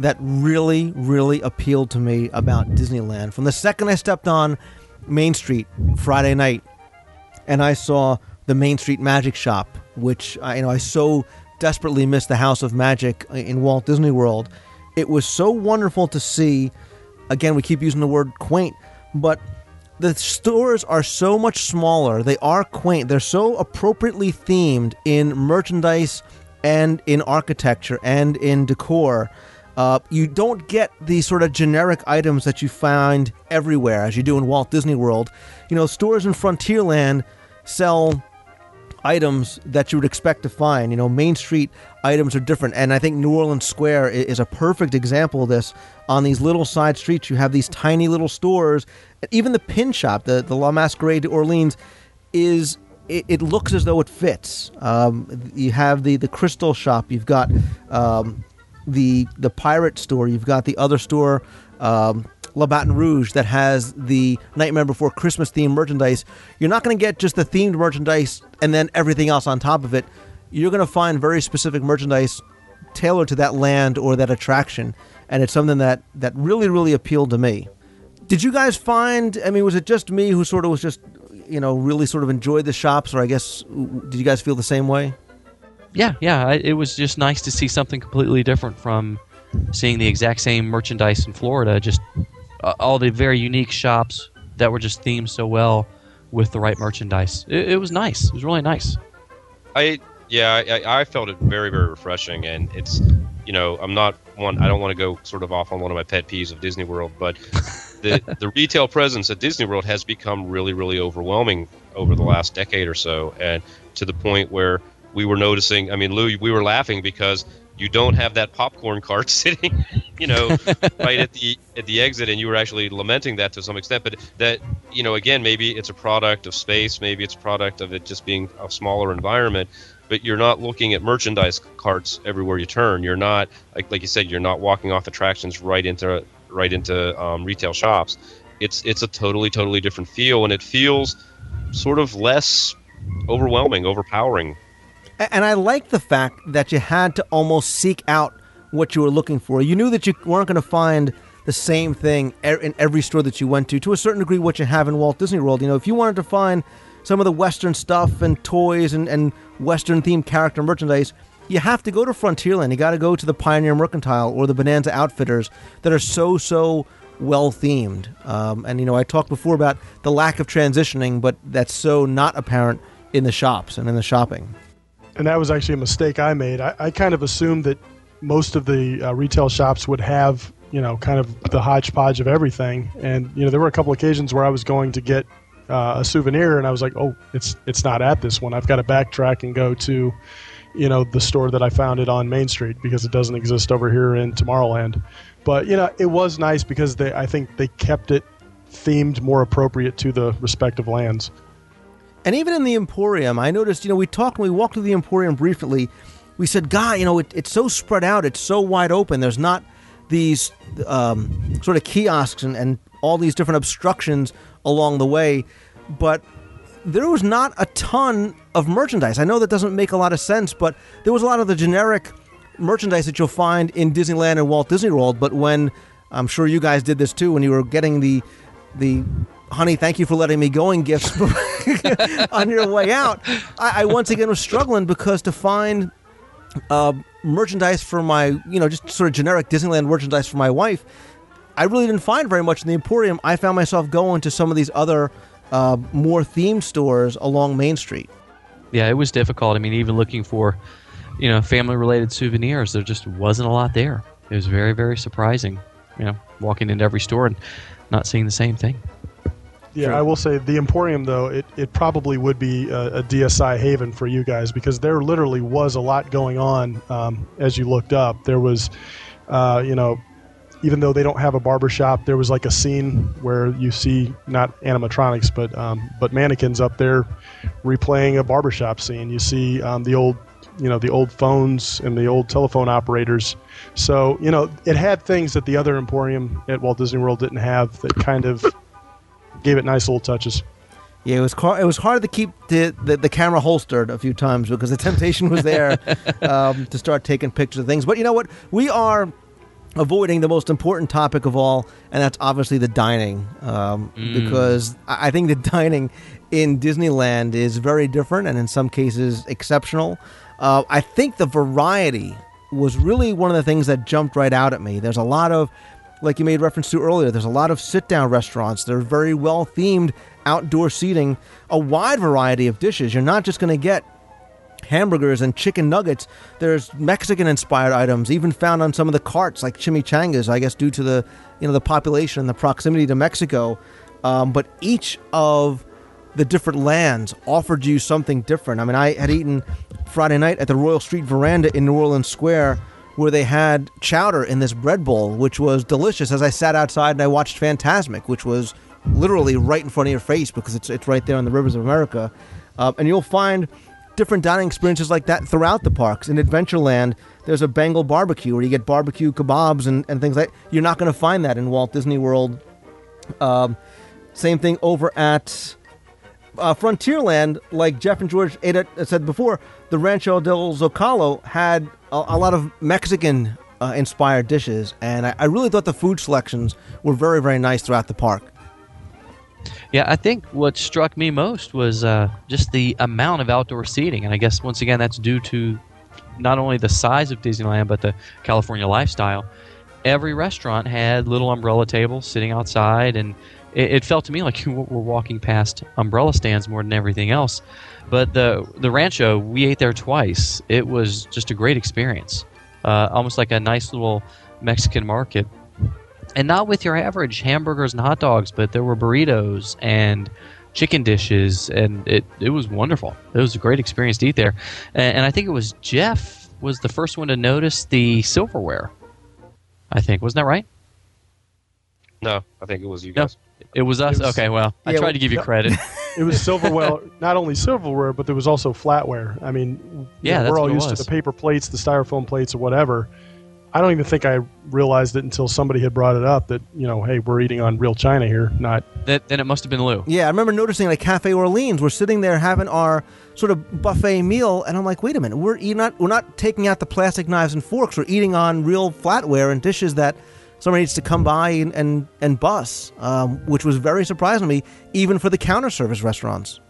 that really, really appealed to me about Disneyland. From the second I stepped on Main Street Friday night and I saw the Main Street Magic Shop, which I, you know I so desperately miss the House of Magic in Walt Disney World. It was so wonderful to see. Again, we keep using the word quaint, but the stores are so much smaller. They are quaint. They're so appropriately themed in merchandise and in architecture and in decor. Uh, you don't get the sort of generic items that you find everywhere as you do in Walt Disney World. You know, stores in Frontierland sell items that you would expect to find. You know, Main Street items are different, and I think New Orleans Square is a perfect example of this. On these little side streets, you have these tiny little stores. Even the pin shop, the the La Mascarade de Orleans, is it, it looks as though it fits. Um, you have the the crystal shop. You've got um, the the pirate store. You've got the other store. Um, La Bat en Rouge that has the Nightmare Before Christmas themed merchandise. You're not going to get just the themed merchandise and then everything else on top of it. You're going to find very specific merchandise tailored to that land or that attraction, and it's something that that really really appealed to me. Did you guys find? I mean, was it just me who sort of was just you know really sort of enjoyed the shops, or I guess did you guys feel the same way? Yeah, yeah. I, it was just nice to see something completely different from seeing the exact same merchandise in Florida. Just uh, all the very unique shops that were just themed so well with the right merchandise. It, it was nice. It was really nice. I yeah, I, I felt it very very refreshing, and it's you know I'm not one I don't want to go sort of off on one of my pet peeves of Disney World, but the the retail presence at Disney World has become really really overwhelming over the last decade or so, and to the point where we were noticing. I mean, Lou, we were laughing because you don't have that popcorn cart sitting, you know, right at the at the exit, and you were actually lamenting that to some extent. But that, you know, again, maybe it's a product of space, maybe it's a product of it just being a smaller environment. but you're not looking at merchandise carts everywhere you turn. You're not like like you said, you're not walking off attractions right into right into um, retail shops. It's it's a totally totally different feel, and it feels sort of less overwhelming, overpowering. And I like the fact that you had to almost seek out what you were looking for. You knew that you weren't going to find the same thing in every store that you went to. To a certain degree, what you have in Walt Disney World. You know, if you wanted to find some of the Western stuff and toys and, and Western themed character merchandise, you have to go to Frontierland. You got to go to the Pioneer Mercantile or the Bonanza Outfitters that are so so well themed. Um, and you know, I talked before about the lack of transitioning, but that's so not apparent in the shops and in the shopping. And that was actually a mistake I made. I, I kind of assumed that most of the uh, retail shops would have, you know, kind of the hodgepodge of everything. And you know, there were a couple occasions where I was going to get uh, a souvenir, and I was like, "Oh, it's it's not at this one. I've got to backtrack and go to, you know, the store that I found it on Main Street because it doesn't exist over here in Tomorrowland." But you know, it was nice because they I think they kept it themed more appropriate to the respective lands. And even in the Emporium, I noticed, you know, we talked, and we walked through the Emporium briefly. We said, God, you know, it, it's so spread out, it's so wide open. There's not these um, sort of kiosks and, and all these different obstructions along the way. But there was not a ton of merchandise. I know that doesn't make a lot of sense, but there was a lot of the generic merchandise that you'll find in Disneyland and Walt Disney World. But when I'm sure you guys did this too, when you were getting the the honey, thank you for letting me going gifts on your way out, I, I once again was struggling because to find uh, merchandise for my, you know, just sort of generic Disneyland merchandise for my wife, I really didn't find very much in the Emporium. I found myself going to some of these other uh, more themed stores along Main Street. Yeah, it was difficult. I mean, even looking for, you know, family-related souvenirs, there just wasn't a lot there. It was very, very surprising. You know, walking into every store and not seeing the same thing. Yeah, I will say the Emporium though it, it probably would be a, a DSI haven for you guys because there literally was a lot going on um, as you looked up. There was, uh, you know, even though they don't have a barber shop, there was like a scene where you see not animatronics but um, but mannequins up there replaying a barbershop scene. You see um, the old you know the old phones and the old telephone operators. So you know it had things that the other Emporium at Walt Disney World didn't have that kind of gave it nice little touches. Yeah, it was car- it was hard to keep the, the, the camera holstered a few times because the temptation was there um, to start taking pictures of things. But you know what? We are avoiding the most important topic of all, and that's obviously the dining, um, because I I think the dining in Disneyland is very different and in some cases exceptional. Uh, I think the variety was really one of the things that jumped right out at me. There's a lot of like you made reference to earlier, there's a lot of sit down restaurants. They're very well themed outdoor seating, a wide variety of dishes. You're not just going to get hamburgers and chicken nuggets. There's Mexican inspired items, even found on some of the carts, like chimichangas, I guess, due to the you know the population and the proximity to Mexico. Um, but each of the different lands offered you something different. I mean, I had eaten Friday night at the Royal Street Veranda in New Orleans Square where they had chowder in this bread bowl, which was delicious. As I sat outside and I watched Fantasmic, which was literally right in front of your face because it's it's right there on the rivers of America, uh, and you'll find different dining experiences like that throughout the parks. In Adventureland, there's a Bengal barbecue where you get barbecue kebabs and, and things like. You're not going to find that in Walt Disney World. Um, same thing over at uh, Frontierland, like Jeff and George said before, the Rancho del Zocalo had a, a lot of Mexican uh, inspired dishes, and I, I really thought the food selections were very, very nice throughout the park. Yeah, I think what struck me most was uh, just the amount of outdoor seating, and I guess once again that's due to not only the size of Disneyland but the California lifestyle. Every restaurant had little umbrella tables sitting outside, and it, it felt to me like you were walking past umbrella stands more than everything else. But the the Rancho, we ate there twice. It was just a great experience, uh, almost like a nice little Mexican market and not with your average hamburgers and hot dogs, but there were burritos and chicken dishes, and it, it was wonderful. It was a great experience to eat there. And, and I think it was Jeff was the first one to notice the silverware. I think wasn't that right? No, I think it was you No, guys. it was us. It was- okay, well, I Yeah, tried to give you well, credit. it was silverware. not only silverware, but there was also flatware. I mean, you Yeah, we're all used was. to the paper plates, the styrofoam plates, or whatever. I don't even think I realized it until somebody had brought it up that you know, hey, we're eating on real china here, not Then, then it must have been Lou. Yeah, I remember noticing like Cafe Orleans. We're sitting there having our sort of buffet meal, and I'm like, wait a minute, we're eating not we're not taking out the plastic knives and forks. We're eating on real flatware and dishes that somebody needs to come by and and, and bus, um, which was very surprising to me, even for the counter service restaurants.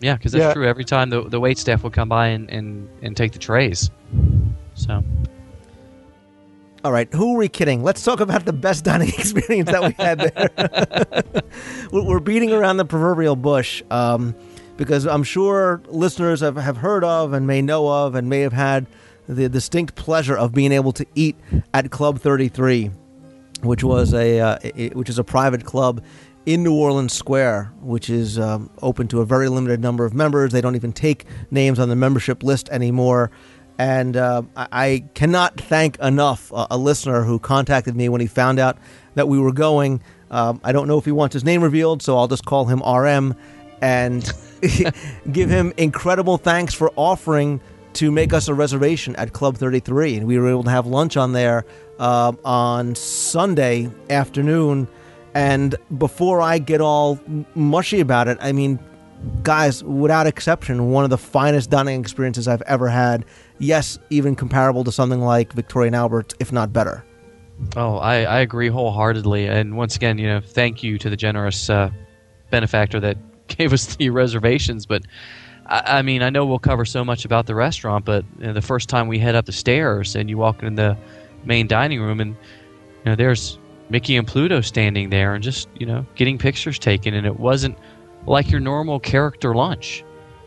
Yeah, because that's Yeah. true. Every time the the wait staff would come by and, and, and take the trays. So All right, who are we kidding? Let's talk about the best dining experience that we had there. We're we're beating around the proverbial bush um, because I'm sure listeners have, have heard of and may know of and may have had the distinct pleasure of being able to eat at Club 33, which was a uh, i- which is a private club in New Orleans Square, which is um, open to a very limited number of members. They don't even take names on the membership list anymore. And uh, I, cannot thank enough a listener who contacted me when he found out that we were going. Um, I don't know if he wants his name revealed, so I'll just call him RM and give him incredible thanks for offering to make us a reservation at Club 33. And we were able to have lunch on there um on Sunday afternoon. And before I get all mushy about it, I mean, guys, without exception, one of the finest dining experiences I've ever had. Yes, even comparable to something like Victoria and Albert, if not better. Oh, I, I agree wholeheartedly. And once again, you know, thank you to the generous uh, benefactor that gave us the reservations. But I, I mean, I know we'll cover so much about the restaurant, but you know, the first time we head up the stairs and you walk in the main dining room, and you know, there's Mickey and Pluto standing there and just you know getting pictures taken, and it wasn't like your normal character lunch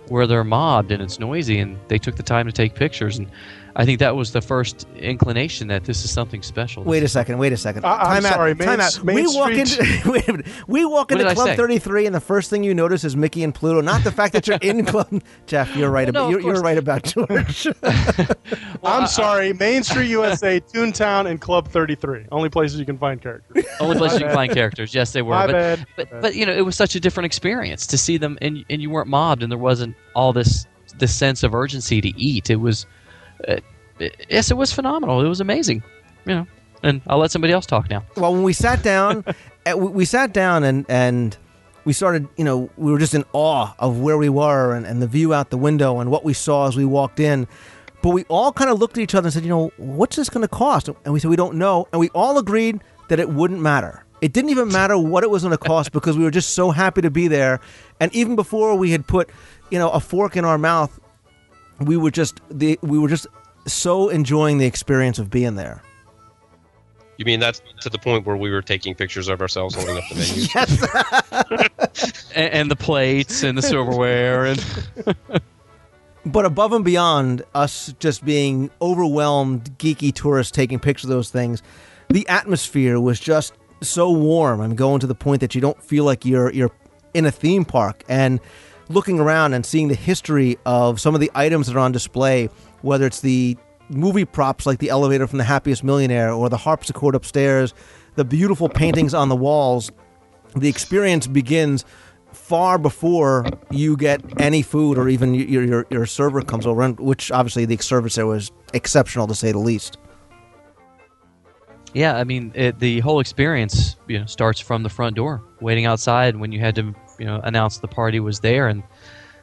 where they're mobbed and it's noisy and they took the time to take pictures and I think that was the first inclination that this is something special. Wait a second. Wait a second. I- I'm time sorry, out. Main Time out. Main we walk Street- into wait a minute. We walk into Club 33, and the first thing you notice is Mickey and Pluto. Not the fact that you're in Club. Jeff, you're right. Well, about no, you're, you're right about George. I'm sorry, Main Street USA, Toontown, and Club 33. Only places you can find characters. Only places you can find characters. Yes, they were. My but, bad. but but you know, it was such a different experience to see them, and and you weren't mobbed, and there wasn't all this this sense of urgency to eat. It was, it- yes, it was phenomenal. It was amazing. You know, and I'll let somebody else talk now. well, when we sat down, eh, we, we sat down and and we started. You know, we were just in awe of where we were and, and the view out the window and what we saw as we walked in. But we all kind of looked at each other and said, you know, what's this going to cost? And we said we don't know, and we all agreed that it wouldn't matter. It didn't even matter what it was going to cost because we were just so happy to be there. And even before we had put, you know, a fork in our mouth, we were just the we were just so enjoying the experience of being there. You mean that's to the point where we were taking pictures of ourselves holding up the menu? Yes. And, and the plates and the silverware and But above and beyond us just being overwhelmed, geeky tourists taking pictures of those things, the atmosphere was just so warm I'm going to the point that you don't feel like you're you're in a theme park and looking around and seeing the history of some of the items that are on display, whether it's the movie props like the elevator from the happiest millionaire or the harpsichord upstairs, the beautiful paintings on the walls, the experience begins far before you get any food or even your your, your server comes over, which obviously the service there was exceptional to say the least. yeah, I mean, it, the whole experience you know starts from the front door, waiting outside when you had to you know announced the party was there and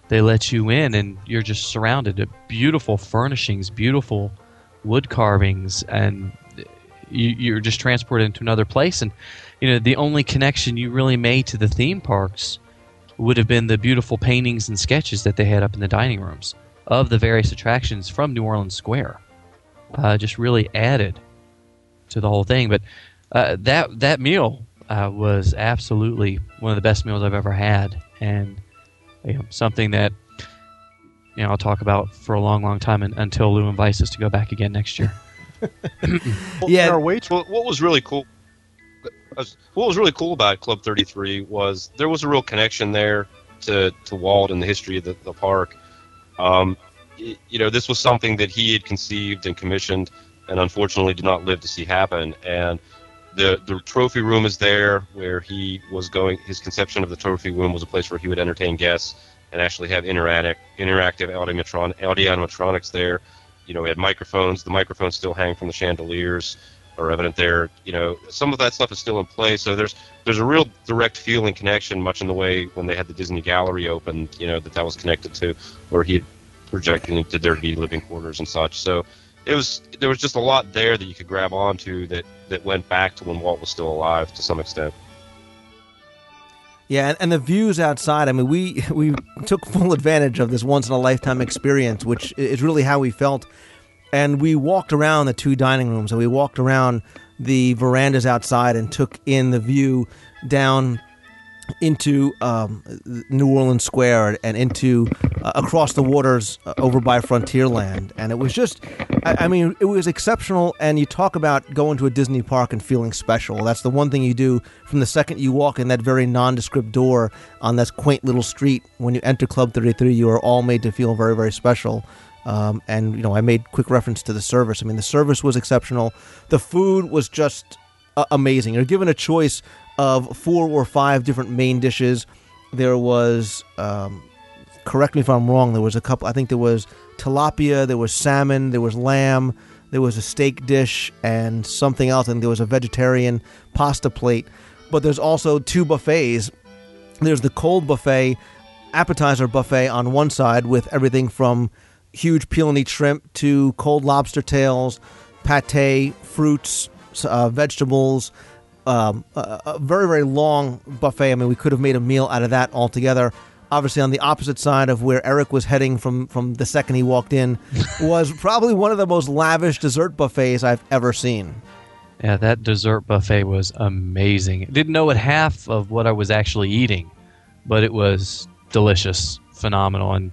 they let you in and you're just surrounded by beautiful furnishings, beautiful wood carvings, and you, you're just transported into another place. And you know, the only connection you really made to the theme parks would have been the beautiful paintings and sketches that they had up in the dining rooms of the various attractions from New Orleans Square. Uh, just really added to the whole thing. But uh, that that meal uh, was absolutely one of the best meals I've ever had, and you know, something that you know I'll talk about for a long, long time and, until Lou invites us to go back again next year. Well, Yeah. Our waitress. What was really cool? uh, What was really cool about Club 33 was there was a real connection there to, to Walt and the history of the, the park. Um, you know, this was something that he had conceived and commissioned, and unfortunately did not live to see happen. And the the trophy room is there where he was going. His conception of the trophy room was a place where he would entertain guests and actually have interactive interactive audiotron, audionitronics there. You know, we had microphones. The microphones still hang from the chandeliers are evident there. You know, some of that stuff is still in place. So there's there's a real direct feeling connection, much in the way when they had the Disney Gallery open. You know, that that was connected to where he projected into their living quarters and such. So it was there was just a lot there that you could grab onto that that went back to when Walt was still alive to some extent. Yeah, and, and the views outside. I mean, we we took full advantage of this once in a lifetime experience, which is really how we felt. And we walked around the two dining rooms, and we walked around the verandas outside, and took in the view down into um, New Orleans Square and into uh, across the waters uh, over by Frontierland, and it was just, I, I, mean, it was exceptional. And you talk about going to a Disney park and feeling special. That's the one thing you do from the second you walk in that very nondescript door on this quaint little street. When you enter Club 33, you are all made to feel very, very special. Um, and you know, I made quick reference to the service. I mean, the service was exceptional. The food was just uh, amazing. You're given a choice of four or five different main dishes. There was, um, correct me if I'm wrong, there was a couple, I think there was tilapia, there was salmon, there was lamb, there was a steak dish, and something else. and there was a vegetarian pasta plate. But there's also two buffets. There's the cold buffet, appetizer buffet on one side with everything from huge and shrimp to cold lobster tails, pate, fruits, uh, vegetables, um, a, a, very very long buffet. I mean, we could have made a meal out of that altogether. Obviously, on the opposite side of where Eric was heading from from the second he walked in, was probably one of the most lavish dessert buffets I've ever seen. Yeah, that dessert buffet was amazing. Didn't know what half of what I was actually eating, but it was delicious, phenomenal, and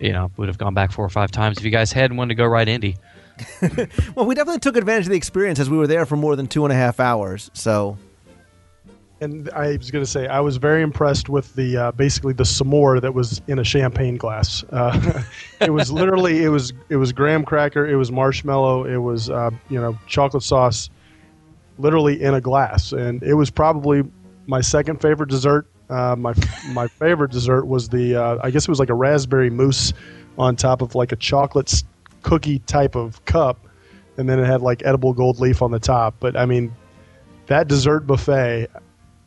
you know would have gone back four or five times if you guys hadn't wanted to go right Indy. well, we definitely took advantage of the experience as we were there for more than two and a half hours. So, and I was going to say I was very impressed with the uh, basically the s'more that was in a champagne glass. Uh, it was literally it was it was graham cracker, it was marshmallow, it was uh, you know chocolate sauce, literally in a glass, and it was probably my second favorite dessert. Uh, my my favorite dessert was the uh, I guess it was like a raspberry mousse on top of like a chocolate cookie type of cup, and then it had like edible gold leaf on the top. But I mean, that dessert buffet.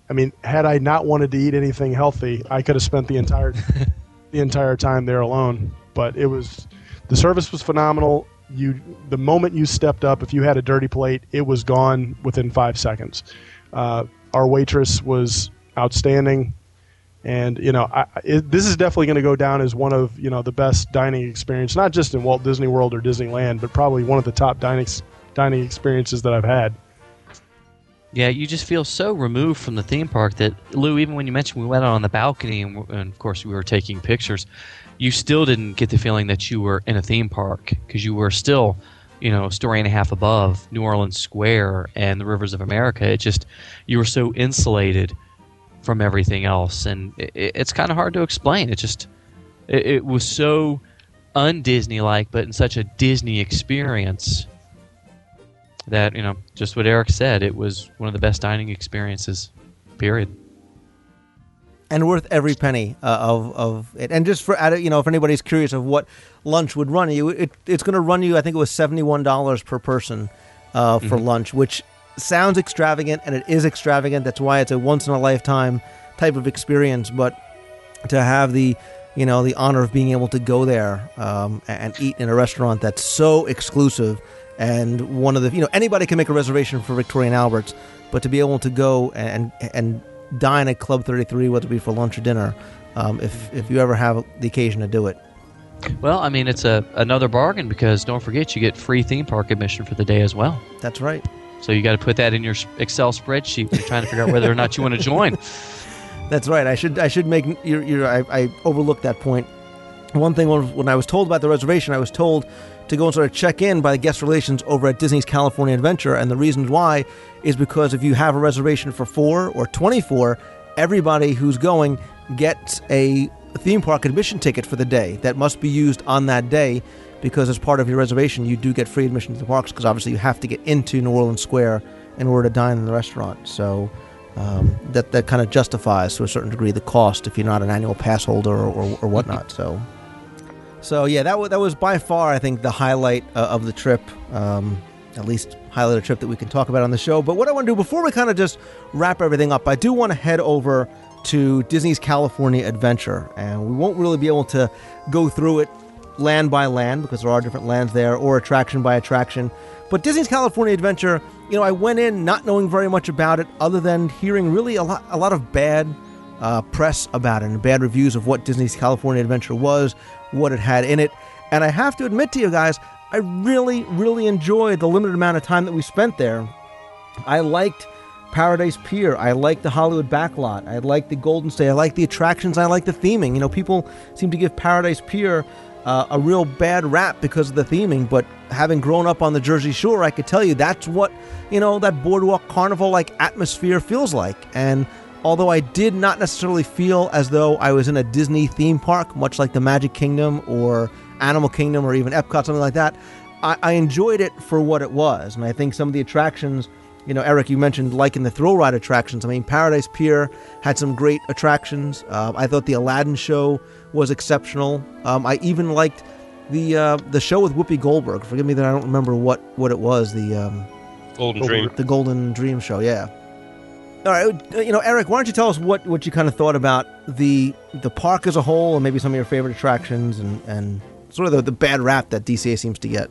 I mean, had I not wanted to eat anything healthy, I could have spent the entire the entire time there alone. But it was the service was phenomenal. You the moment you stepped up, if you had a dirty plate, it was gone within five seconds. Uh, our waitress was outstanding and you know I, it, this is definitely going to go down as one of you know the best dining experience not just in walt disney world or disneyland but probably one of the top dining dining experiences that i've had yeah you just feel so removed from the theme park that lou even when you mentioned we went out on the balcony and, and of course we were taking pictures you still didn't get the feeling that you were in a theme park because you were still you know, a story and a half above New Orleans Square and the rivers of America. It just you were so insulated from everything else, and it, it's kind of hard to explain. It just it, it was so un-Disney like, but in such a Disney experience that you know, just what Eric said, it was one of the best dining experiences. Period. And worth every penny uh, of of it. And just for you know, if anybody's curious of what lunch would run you, it, it's going to run you. I think it was seventy one dollars per person uh, for mm-hmm. lunch, which sounds extravagant and it is extravagant. That's why it's a once in a lifetime type of experience. But to have the you know the honor of being able to go there um, and eat in a restaurant that's so exclusive and one of the you know anybody can make a reservation for Victoria and Albert's, but to be able to go and and dine at Club 33, whether it be for lunch or dinner, um, if if you ever have the occasion to do it. Well, I mean, it's a another bargain because don't forget you get free theme park admission for the day as well. That's right. So you got to put that in your Excel spreadsheet you're trying to figure out whether or not you want to join. That's right. I should I should make your, your I, I overlooked that point. One thing when I was told about the reservation, I was told to go and sort of check in by the guest relations over at Disney's California Adventure, and the reason why is because if you have a reservation for four or twenty-four, everybody who's going gets a theme park admission ticket for the day that must be used on that day because as part of your reservation, you do get free admission to the parks because obviously you have to get into New Orleans Square in order to dine in the restaurant. So um, that that kind of justifies to a certain degree the cost if you're not an annual pass holder or, or, or whatnot. So. So yeah, that was that was by far I think the highlight uh, of the trip. Um, at least highlight a trip that we can talk about on the show. But what I want to do before we kind of just wrap everything up, I do want to head over to Disney's California Adventure, and we won't really be able to go through it land by land because there are different lands there, or attraction by attraction. But Disney's California Adventure, you know, I went in not knowing very much about it, other than hearing really a lot, a lot of bad uh, press about it and bad reviews of what Disney's California Adventure was, what it had in it. And I have to admit to you guys, I really, really enjoyed the limited amount of time that we spent there. I liked Paradise Pier. I liked the Hollywood backlot. I liked the Golden State. I liked the attractions. I liked the theming. You know, people seem to give Paradise Pier uh, a real bad rap because of the theming, but having grown up on the Jersey Shore, I could tell you that's what, you know, that boardwalk carnival like atmosphere feels like. And although I did not necessarily feel as though I was in a Disney theme park, much like the Magic Kingdom or Animal Kingdom or even Epcot, something like that, I, I enjoyed it for what it was. And I think some of the attractions, you know, Eric, you mentioned liking the thrill ride attractions. I mean, Paradise Pier had some great attractions. Uh, I thought the Aladdin show was exceptional. Um, I even liked the uh, the show with Whoopi Goldberg. Forgive me that I don't remember what, what it was. The um, Golden Dream. The Golden Dream show. Yeah. All right, uh, you know, Eric, why don't you tell us what, what you kind of thought about the the park as a whole, and maybe some of your favorite attractions, and, and sort of the, the bad rap that DCA seems to get.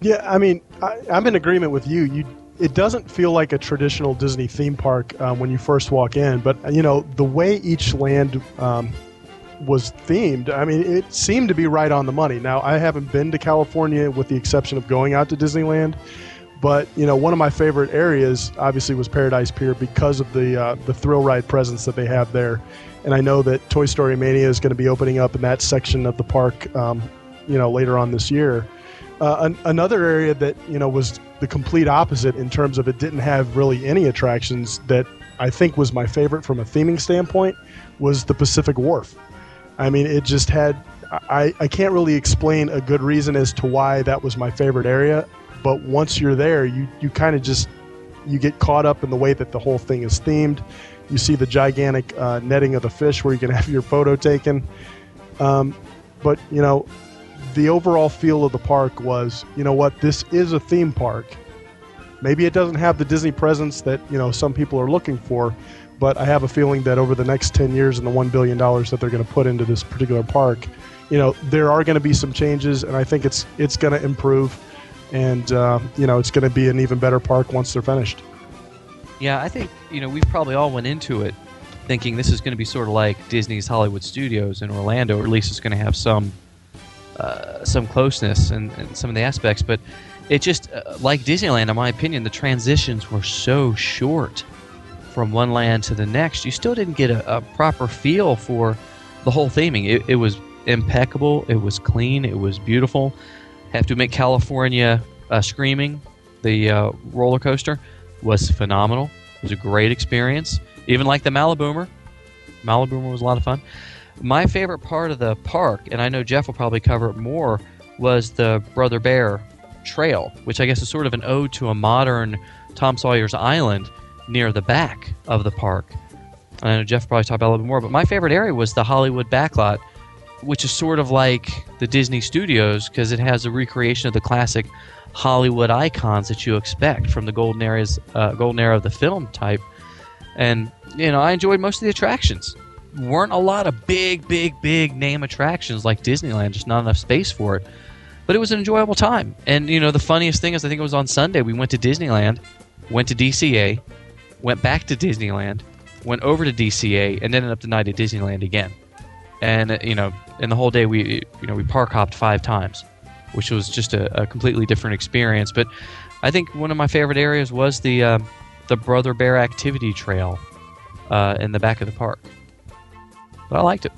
Yeah, I mean, I, I'm in agreement with you. You, it doesn't feel like a traditional Disney theme park um, when you first walk in, but you know the way each land um, was themed. I mean, it seemed to be right on the money. Now, I haven't been to California with the exception of going out to Disneyland, but you know, one of my favorite areas obviously was Paradise Pier because of the uh, the thrill ride presence that they have there. And I know that Toy Story Mania is going to be opening up in that section of the park, um, you know, later on this year. Uh, an, another area that you know was the complete opposite in terms of it didn't have really any attractions that I think was my favorite from a theming standpoint was the Pacific Wharf. I mean, it just had. I, I can't really explain a good reason as to why that was my favorite area, but once you're there, you, you kind of just you get caught up in the way that the whole thing is themed. You see the gigantic uh, netting of the fish where you can have your photo taken. Um, but you know, the overall feel of the park was, you know what, this is a theme park. Maybe it doesn't have the Disney presence that you know some people are looking for, but I have a feeling that over the next 10 years and the $1 billion that they're going to put into this particular park, you know, there are going to be some changes, and I think it's it's going to improve, and uh, you know, it's going to be an even better park once they're finished. Yeah, I think you know we probably all went into it thinking this is going to be sort of like Disney's Hollywood Studios in Orlando, or at least it's going to have some uh, some closeness and, and, some of the aspects. But it just uh, like Disneyland, in my opinion, the transitions were so short from one land to the next. You still didn't get a, a proper feel for the whole theming. It, it was impeccable. It was clean. It was beautiful. Have to admit, California uh, Screaming, the uh, roller coaster, was phenomenal. It was a great experience. Even like the Maliboomer. Maliboomer was a lot of fun. My favorite part of the park, and I know Jeff will probably cover it more, was the Brother Bear Trail, which I guess is sort of an ode to a modern Tom Sawyer's Island near the back of the park. I know Jeff probably talk about a little bit more, but my favorite area was the Hollywood backlot, which is sort of like the Disney Studios because it has a recreation of the classic Hollywood icons that you expect from the golden eras, uh, golden era of the film type. And you know, I enjoyed most of the attractions. Weren't a lot of big, big, big name attractions like Disneyland, just not enough space for it. But it was an enjoyable time. And you know, the funniest thing is, I think it was on Sunday we went to Disneyland, went to DCA, went back to Disneyland, went over to DCA, and ended up the night at Disneyland again and uh, you know, in the whole day we you know we park hopped five times, which was just a, a completely different experience. But I think one of my favorite areas was the uh, the Brother Bear Activity Trail uh, in the back of the park. But I liked it.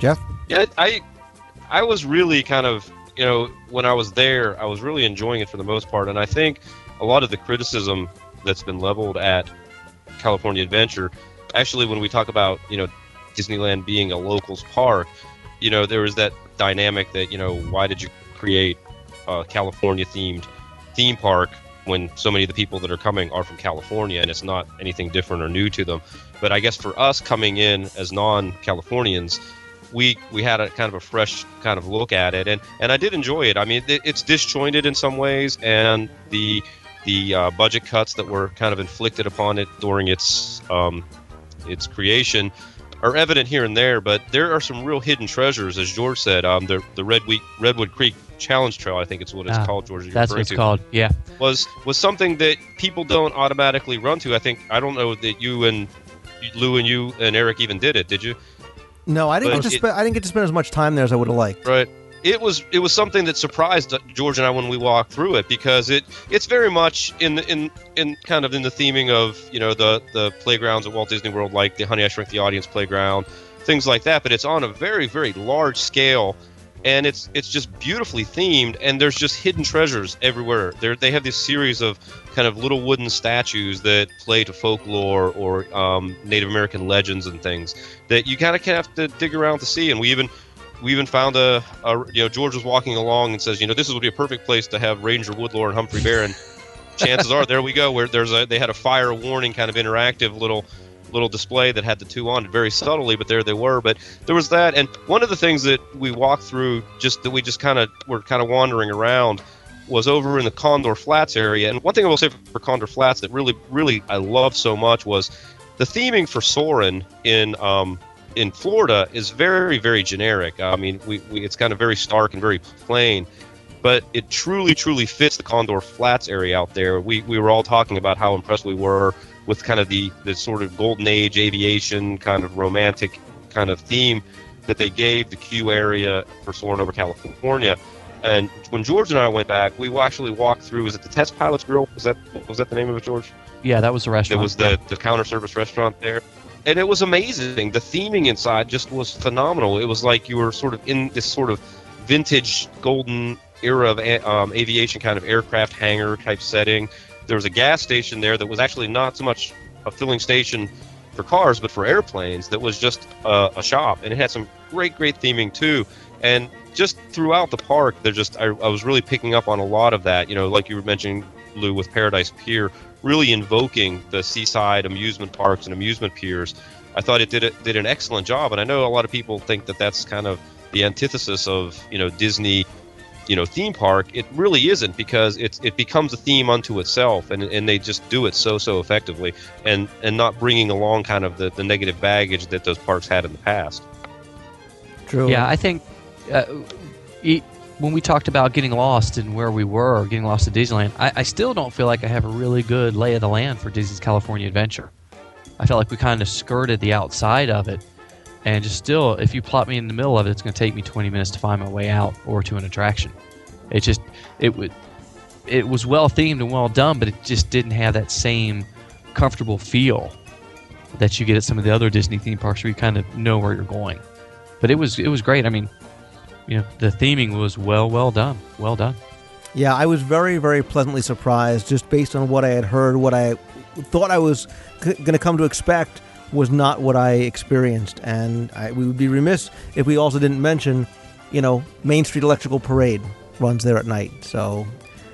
Jeff? Yeah, I I was really kind of you know when I was there, I was really enjoying it for the most part, and I think a lot of the criticism that's been leveled at California Adventure, actually, when we talk about you know Disneyland being a locals park, you know, there was that dynamic that, you know, why did you create a California themed theme park when so many of the people that are coming are from California and it's not anything different or new to them. But I guess for us coming in as non-Californians, we we had a kind of a fresh kind of look at it, and and I did enjoy it. I mean, it, it's disjointed in some ways, and the the uh, budget cuts that were kind of inflicted upon it during its um, its creation are evident here and there, but there are some real hidden treasures, as George said. Um, the the Redwood Redwood Creek Challenge Trail, I think it's what it's Ah, called. George, That's what it's to, called. Yeah. was was something that people don't automatically run to. I think I don't know that you and Lou and you and Eric even did it. Did you? No, I didn't But get to it- spend. I didn't get to spend as much time there as I would have liked. Right. It was it was something that surprised uh, George and I when we walked through it because it it's very much in the, in in kind of in the theming of you know the the playgrounds at Walt Disney World like the Honey I Shrunk the Audience playground, things like that. But it's on a very very large scale, and it's it's just beautifully themed. And there's just hidden treasures everywhere. There they have this series of kind of little wooden statues that play to folklore or um, Native American legends and things that you kind of have to dig around to see. And we even we even found a, a you know George was walking along and says you know this would be a perfect place to have Ranger Woodlore and Humphrey Bear and chances are there we go where there's a they had a fire warning kind of interactive little little display that had the two on it very subtly but there they were. But there was that. And one of the things that we walked through just that we just kind of were kind of wandering around was over in the Condor Flats area and one thing I will say for Condor Flats that really really I loved so much was the theming for Soaring in um, in Florida is very, very generic. I mean, we, we it's kind of very stark and very plain, but it truly, truly fits the Condor Flats area out there. We, we were all talking about how impressed we were with kind of the, the sort of golden age aviation kind of romantic kind of theme that they gave the queue area for Soaring over California. And when George and I went back, we actually walked through. Was it the Taste Pilots Grill? Was that was that the name of it, George? Yeah, that was the restaurant. It was the, the counter service restaurant there. And it was amazing. The theming inside just was phenomenal. It was like you were sort of in this sort of vintage golden era of um, aviation kind of aircraft hangar type setting. There was a gas station there that was actually not so much a filling station for cars, but for airplanes that was just a, a shop. And it had some great, great theming too. And just throughout the park, they're just, I, I was really picking up on a lot of that. You know, like you were mentioning, Lou, with Paradise Pier, really invoking the seaside amusement parks and amusement piers. I thought it did it did an excellent job, and I know a lot of people think that that's kind of the antithesis of you know Disney, you know theme park. It really isn't because it's it becomes a theme unto itself, and and they just do it so so effectively, and and not bringing along kind of the, the negative baggage that those parks had in the past. True. Yeah, I think uh, e- when we talked about getting lost and where we were, getting lost at Disneyland, I, I still don't feel like I have a really good lay of the land for Disney's California Adventure. I felt like we kind of skirted the outside of it, and just still, if you plot me in the middle of it, it's going to take me 20 minutes to find my way out or to an attraction. It just it would it was well themed and well done, but it just didn't have that same comfortable feel that you get at some of the other Disney theme parks where you kind of know where you're going. But it was it was great. I mean, you know, the theming was well well done. Well done. Yeah, I was very, very pleasantly surprised just based on what I had heard. What I thought I was c- going to come to expect was not what I experienced. And I, we would be remiss if we also didn't mention, you know, Main Street Electrical Parade runs there at night. So,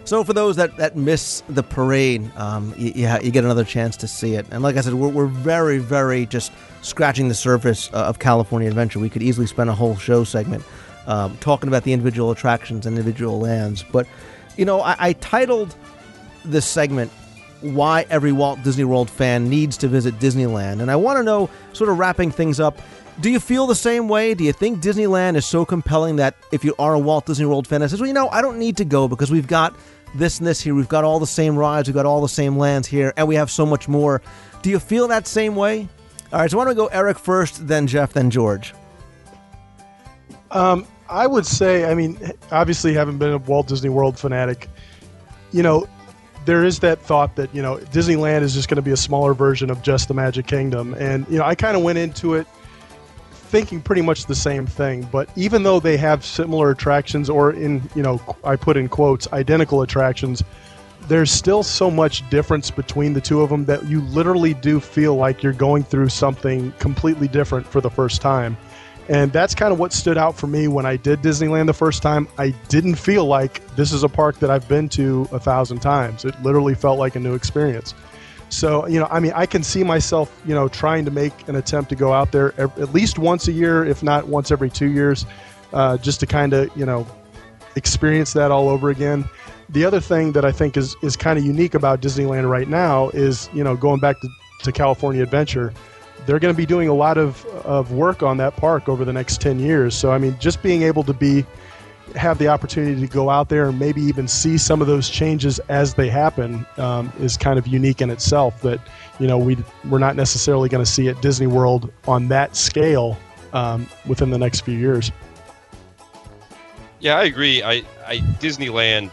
so for those that, that miss the parade, um, you, you, ha- you get another chance to see it. And like I said, we're, we're very, very just scratching the surface uh, of California Adventure. We could easily spend a whole show segment um, talking about the individual attractions and individual lands. But, you know, I, I titled this segment why every Walt Disney World fan needs to visit Disneyland. And I want to know, sort of wrapping things up, do you feel the same way? Do you think Disneyland is so compelling that if you are a Walt Disney World fan that says, well, you know, I don't need to go because we've got this and this here, we've got all the same rides, we've got all the same lands here, and we have so much more. Do you feel that same way? All right, so why don't we go Eric first, then Jeff, then George? Um, I would say, I mean, obviously, having been a Walt Disney World fanatic, you know, there is that thought that you know Disneyland is just going to be a smaller version of just the Magic Kingdom, and you know, I kind of went into it thinking pretty much the same thing. But even though they have similar attractions, or in you know, I put in quotes, identical attractions, there's still so much difference between the two of them that you literally do feel like you're going through something completely different for the first time. And that's kind of what stood out for me when I did Disneyland the first time. I didn't feel like this is a park that I've been to a thousand times. It literally felt like a new experience. So, you know, I mean, I can see myself, you know, trying to make an attempt to go out there at least once a year, if not once every two years, uh, just to kind of, you know, experience that all over again. The other thing that I think is, is kind of unique about Disneyland right now is, you know, going back to, to California Adventure they're going to be doing a lot of, of work on that park over the next 10 years. So, I mean, just being able to be have the opportunity to go out there and maybe even see some of those changes as they happen um, is kind of unique in itself. That you know we we're not necessarily going to see at Disney World on that scale um, within the next few years. Yeah, I agree. I, I Disneyland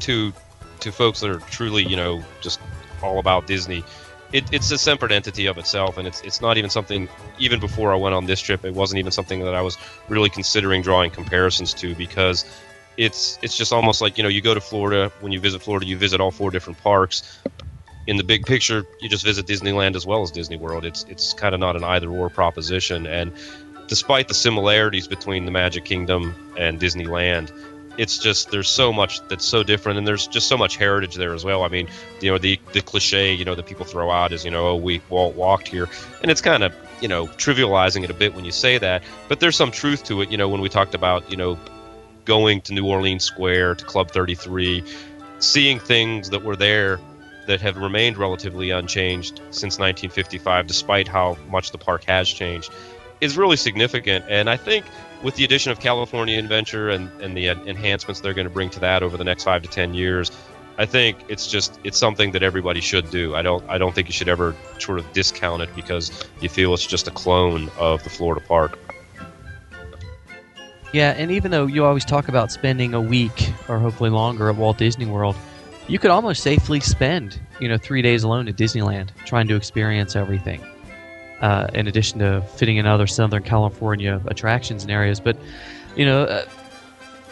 to to folks that are truly you know just all about Disney it, it's a separate entity of itself, and it's it's not even something. Even before I went on this trip, it wasn't even something that I was really considering drawing comparisons to because it's it's just almost like you know you go to Florida when you visit Florida, you visit all four different parks. In the big picture, you just visit Disneyland as well as Disney World. It's it's kind of not an either or proposition, and despite the similarities between the Magic Kingdom and Disneyland, it's just there's so much that's so different, and there's just so much heritage there as well. I mean, you know, the the cliche you know that people throw out is you know, oh, we Walt walked here, and it's kind of you know trivializing it a bit when you say that, but there's some truth to it. You know, when we talked about you know going to New Orleans Square to Club 33, seeing things that were there that have remained relatively unchanged since 1955, despite how much the park has changed, is really significant. And I think with the addition of California Adventure and, and the enhancements they're going to bring to that over the next five to ten years, I think it's just it's something that everybody should do. I don't I don't think you should ever sort of discount it because you feel it's just a clone of the Florida park. Yeah, and even though you always talk about spending a week or hopefully longer at Walt Disney World, you could almost safely spend you know three days alone at Disneyland trying to experience everything uh, in addition to fitting in other Southern California attractions and areas. But, you know, uh,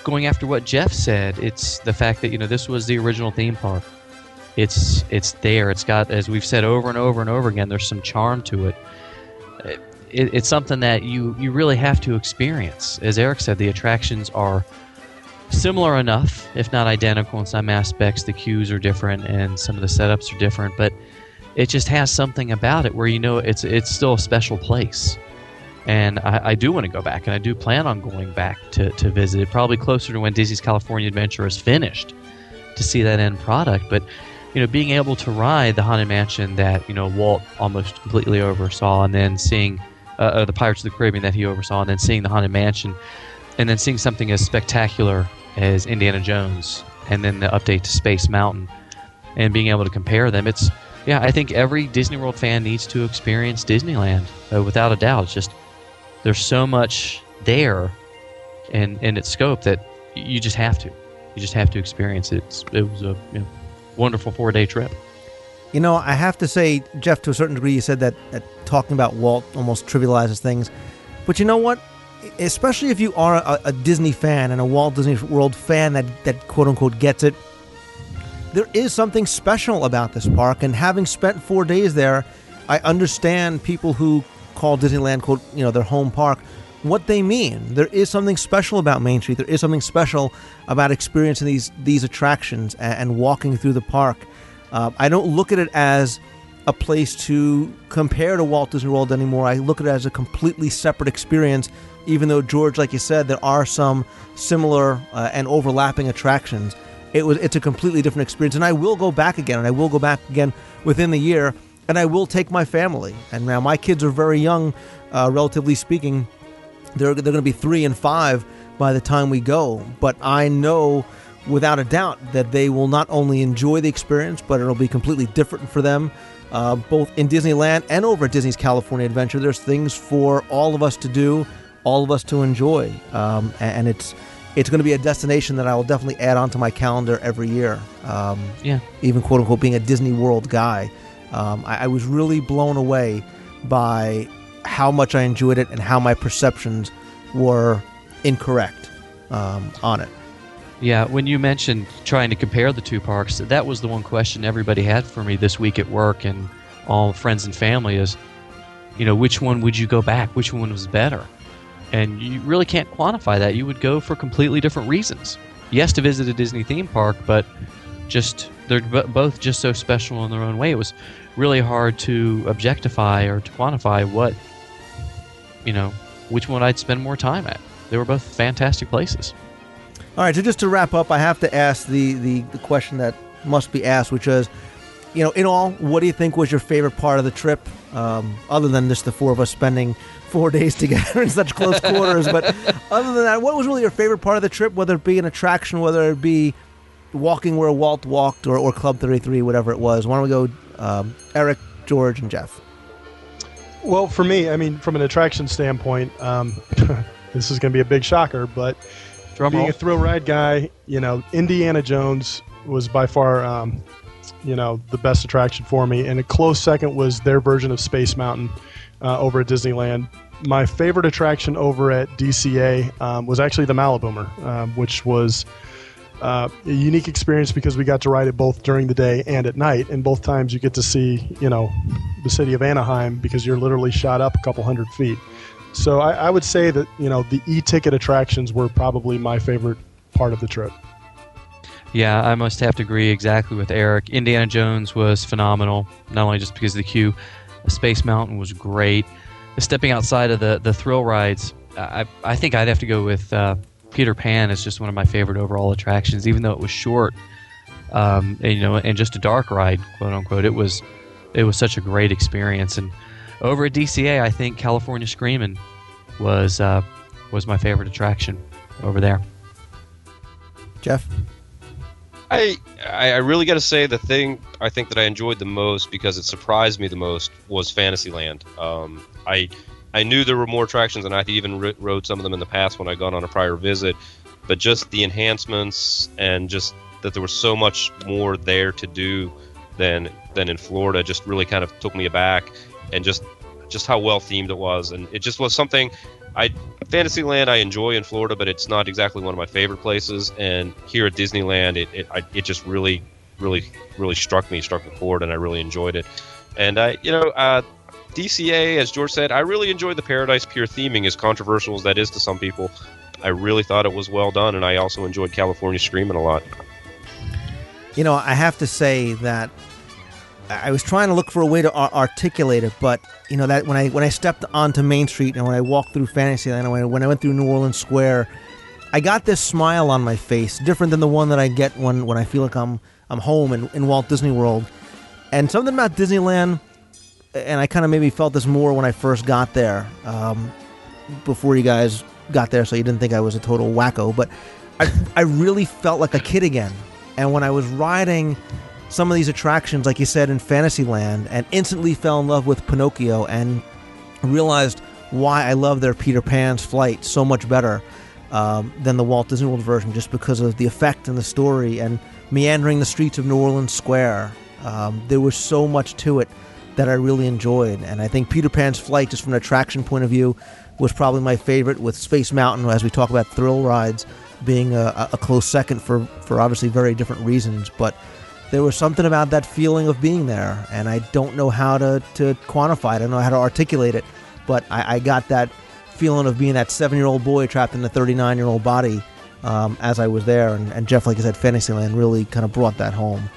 going after what Jeff said, it's the fact that, you know, this was the original theme park. It's it's there. It's got, as we've said over and over and over again, there's some charm to it. it, it it's something that you, you really have to experience. As Eric said, the attractions are similar enough, if not identical in some aspects. The queues are different and some of the setups are different, but it just has something about it where you know it's it's still a special place. And I, I do want to go back, and I do plan on going back to, to visit it, probably closer to when Disney's California Adventure is finished to see that end product. But you know, being able to ride the Haunted Mansion that you know Walt almost completely oversaw, and then seeing uh, uh, the Pirates of the Caribbean that he oversaw, and then seeing the Haunted Mansion, and then seeing something as spectacular as Indiana Jones, and then the update to Space Mountain, and being able to compare them, it's yeah, I think every Disney World fan needs to experience Disneyland uh, without a doubt. It's just there's so much there in in its scope that you just have to. You just have to experience it. It's, it was a you know, wonderful four day trip. You know, I have to say, Jeff, to a certain degree, you said that, that talking about Walt almost trivializes things. But you know what? Especially if you are a, a Disney fan and a Walt Disney World fan that, that quote unquote gets it, there is something special about this park. And having spent four days there, I understand people who call Disneyland, quote, you know, their home park, what they mean. There is something special about Main Street. There is something special about experiencing these these attractions and, and walking through the park. Uh, I don't look at it as a place to compare to Walt Disney World anymore. I look at it as a completely separate experience. Even though George, like you said, there are some similar uh, and overlapping attractions it was it's a completely different experience. And i will go back again and i will go back again within the year and i will take my family. And now my kids are very young uh, relatively speaking. They're, they're going to be three and five by the time we go. But i know without a doubt that they will not only enjoy the experience but it'll be completely different for them uh, both in disneyland and over at disney's california adventure. There's things for all of us to do all of us to enjoy um, and it's it's going to be a destination that I will definitely add onto my calendar every year. Um, yeah. Even quote unquote being a Disney World guy, um, I, I, was really blown away by how much I enjoyed it and how my perceptions were incorrect um, on it. Yeah, when you mentioned trying to compare the two parks, that was the one question everybody had for me this week at work and all friends and family is, you know, which one would you go back? Which one was better? And you really can't quantify that. You would go for completely different reasons. Yes, to visit a Disney theme park, but just they're b- both just so special in their own way. It was really hard to objectify or to quantify what you know which one I'd spend more time at. They were both fantastic places. All right, so just to wrap up, I have to ask the, the, the question that must be asked, which is, you know, in all, what do you think was your favorite part of the trip, um, other than just the four of us spending four days together in such close quarters? But other than that, what was really your favorite part of the trip, whether it be an attraction, whether it be walking where Walt walked, or, or Club 33, whatever it was? Why don't we go, um, Eric, George, and Jeff? Well, for me, I mean, from an attraction standpoint, um, this is going to be a big shocker, but Drum being roll. a thrill ride guy, you know, Indiana Jones was by far, um, you know, the best attraction for me, and a close second was their version of Space Mountain uh, over at Disneyland. My favorite attraction over at DCA um, was actually the Maliboomer, um, which was uh, a unique experience because we got to ride it both during the day and at night, and both times you get to see, you know, the city of Anaheim because you're literally shot up a couple hundred feet. So I, I would say that you know the e-ticket attractions were probably my favorite part of the trip. Yeah, I must have to agree exactly with Eric. Indiana Jones was phenomenal, not only just because of the queue. Space Mountain was great. Stepping outside of the, the thrill rides, I, I think I'd have to go with uh, Peter Pan as just one of my favorite overall attractions, even though it was short. Um, and, you know, and just a dark ride, quote unquote. It was it was such a great experience. And over at DCA, I think California Screaming was uh, was my favorite attraction over there. Jeff? I I really got to say the thing I think that I enjoyed the most because it surprised me the most was Fantasyland. Um, I I knew there were more attractions and I even ri- rode some of them in the past when I gone on a prior visit, but just the enhancements and just that there was so much more there to do than than in Florida just really kind of took me aback and just just how well themed it was and it just was something I Fantasyland I enjoy in Florida, but it's not exactly one of my favorite places. And here at Disneyland, it it, I, it just really, really, really struck me, struck a chord, and I really enjoyed it. And I, you know, uh, DCA, as George said, I really enjoyed the Paradise Pier theming, as controversial as that is to some people. I really thought it was well done, and I also enjoyed California Screaming a lot. You know, I have to say that I was trying to look for a way to ar- articulate it, but you know that when I when I stepped onto Main Street and when I walked through Fantasyland and when I, when I went through New Orleans Square, I got this smile on my face, different than the one that I get when, when I feel like I'm I'm home in, in Walt Disney World. And something about Disneyland, and I kind of maybe felt this more when I first got there, um, before you guys got there, so you didn't think I was a total wacko. But I I really felt like a kid again. And when I was riding some of these attractions, like you said, in Fantasyland, and instantly fell in love with Pinocchio and realized why I love their Peter Pan's flight so much better um, than the Walt Disney World version, just because of the effect and the story and meandering the streets of New Orleans Square. Um, there was so much to it that I really enjoyed, and I think Peter Pan's flight, just from an attraction point of view, was probably my favorite. With Space Mountain, as we talk about thrill rides, being a, a close second for for obviously very different reasons, but there was something about that feeling of being there, and I don't know how to, to quantify it. I don't know how to articulate it, but I, I got that feeling of being that seven year old boy trapped in a 39 year old body um, as I was there. And, and Jeff, like I said, Fantasyland really kind of brought that home.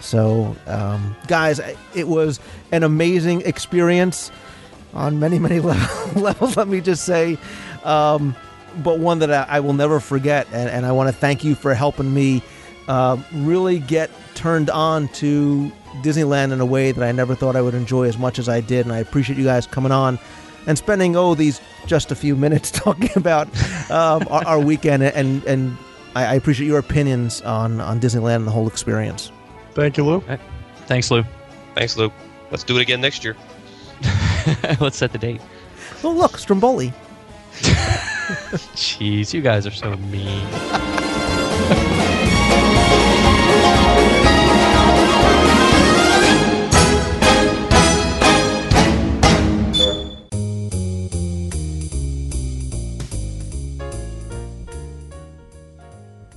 So, um, guys, it was an amazing experience on many, many levels, let me just say. Um, but one that I, I, will never forget. And, and I want to thank you for helping me uh, really get turned on to Disneyland in a way that I never thought I would enjoy as much as I did. And I appreciate you guys coming on and spending oh these just a few minutes talking about um, our, our, weekend. And and I, I, appreciate your opinions on on Disneyland and the whole experience. Thank you, Lou. Thanks, Lou. Thanks, Lou. Let's do it again next year. Let's set the date. Oh look, Stromboli. Jeez, you guys are so mean.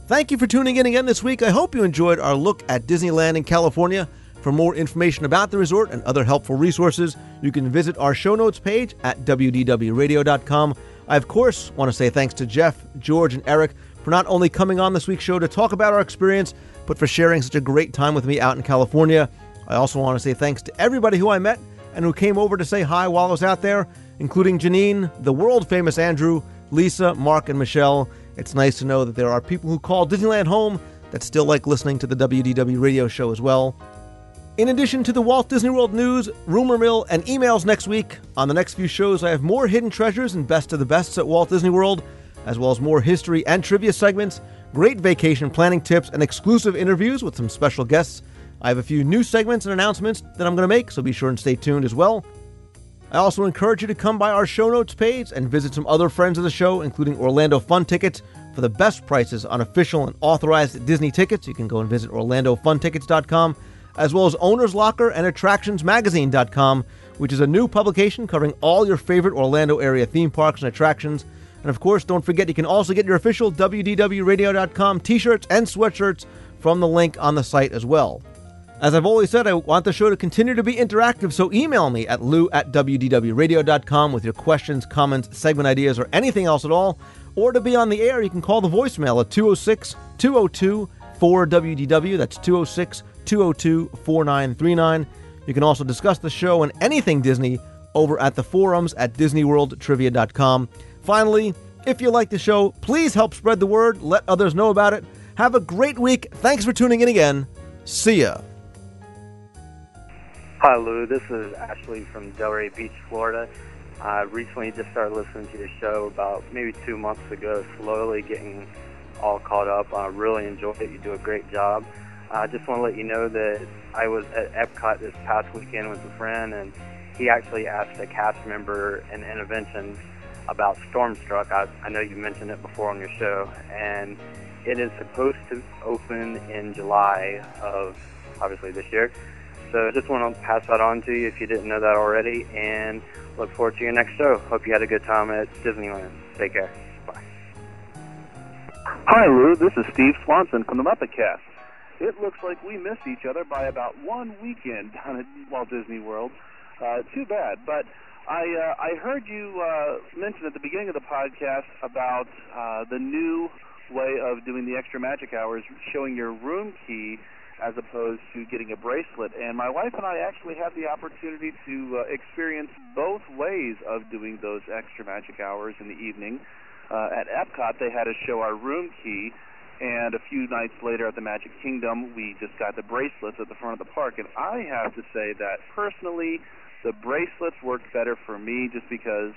Thank you for tuning in again this week. I hope you enjoyed our look at Disneyland in California. For more information about the resort and other helpful resources, you can visit our show notes page at wdwradio.com I, of course, want to say thanks to Jeff, George, and Eric for not only coming on this week's show to talk about our experience, but for sharing such a great time with me out in California. I also want to say thanks to everybody who I met and who came over to say hi while I was out there, including Janine, the world famous Andrew, Lisa, Mark, and Michelle. It's nice to know that there are people who call Disneyland home that still like listening to the WDW radio show as well. In addition to the Walt Disney World news, rumor mill, and emails next week, on the next few shows I have more hidden treasures and best of the bests at Walt Disney World, as well as more history and trivia segments, great vacation planning tips, and exclusive interviews with some special guests. I have a few new segments and announcements that I'm going to make, so be sure and stay tuned as well. I also encourage you to come by our show notes page and visit some other friends of the show, including Orlando Fun Tickets, for the best prices on official and authorized Disney tickets. You can go and visit OrlandoFunTickets.com as well as Owner's Locker and AttractionsMagazine.com, which is a new publication covering all your favorite Orlando area theme parks and attractions. And of course, don't forget you can also get your official WDWRadio.com t shirts and sweatshirts from the link on the site as well. As I've always said, I want the show to continue to be interactive, so email me at lou at WDWRadio.com with your questions, comments, segment ideas, or anything else at all. Or to be on the air, you can call the voicemail at 206 202 4WDW. That's 206 202 4939. You can also discuss the show and anything Disney over at the forums at DisneyWorldTrivia.com. Finally, if you like the show, please help spread the word, let others know about it. Have a great week. Thanks for tuning in again. See ya. Hi, Lou. This is Ashley from Delray Beach, Florida. I recently just started listening to your show about maybe two months ago, slowly getting all caught up. I really enjoy it. You do a great job. I just want to let you know that I was at Epcot this past weekend with a friend, and he actually asked a cast member in Innoventions about Stormstruck. I, I know you mentioned it before on your show, and it is supposed to open in July of obviously this year. So just want to pass that on to you if you didn't know that already, and look forward to your next show. Hope you had a good time at Disneyland. Take care. Bye. Hi, Lou. This is Steve Swanson from the Muppet Cast. It looks like we missed each other by about one weekend down at Walt Disney World. Uh, too bad, but I uh, I heard you uh, mention at the beginning of the podcast about uh, the new way of doing the extra magic hours, showing your room key as opposed to getting a bracelet. And my wife and I actually had the opportunity to uh, experience both ways of doing those extra magic hours in the evening. Uh, at Epcot, they had us show our room key and a few nights later at the Magic Kingdom, we just got the bracelets at the front of the park. And I have to say that personally, the bracelets work better for me just because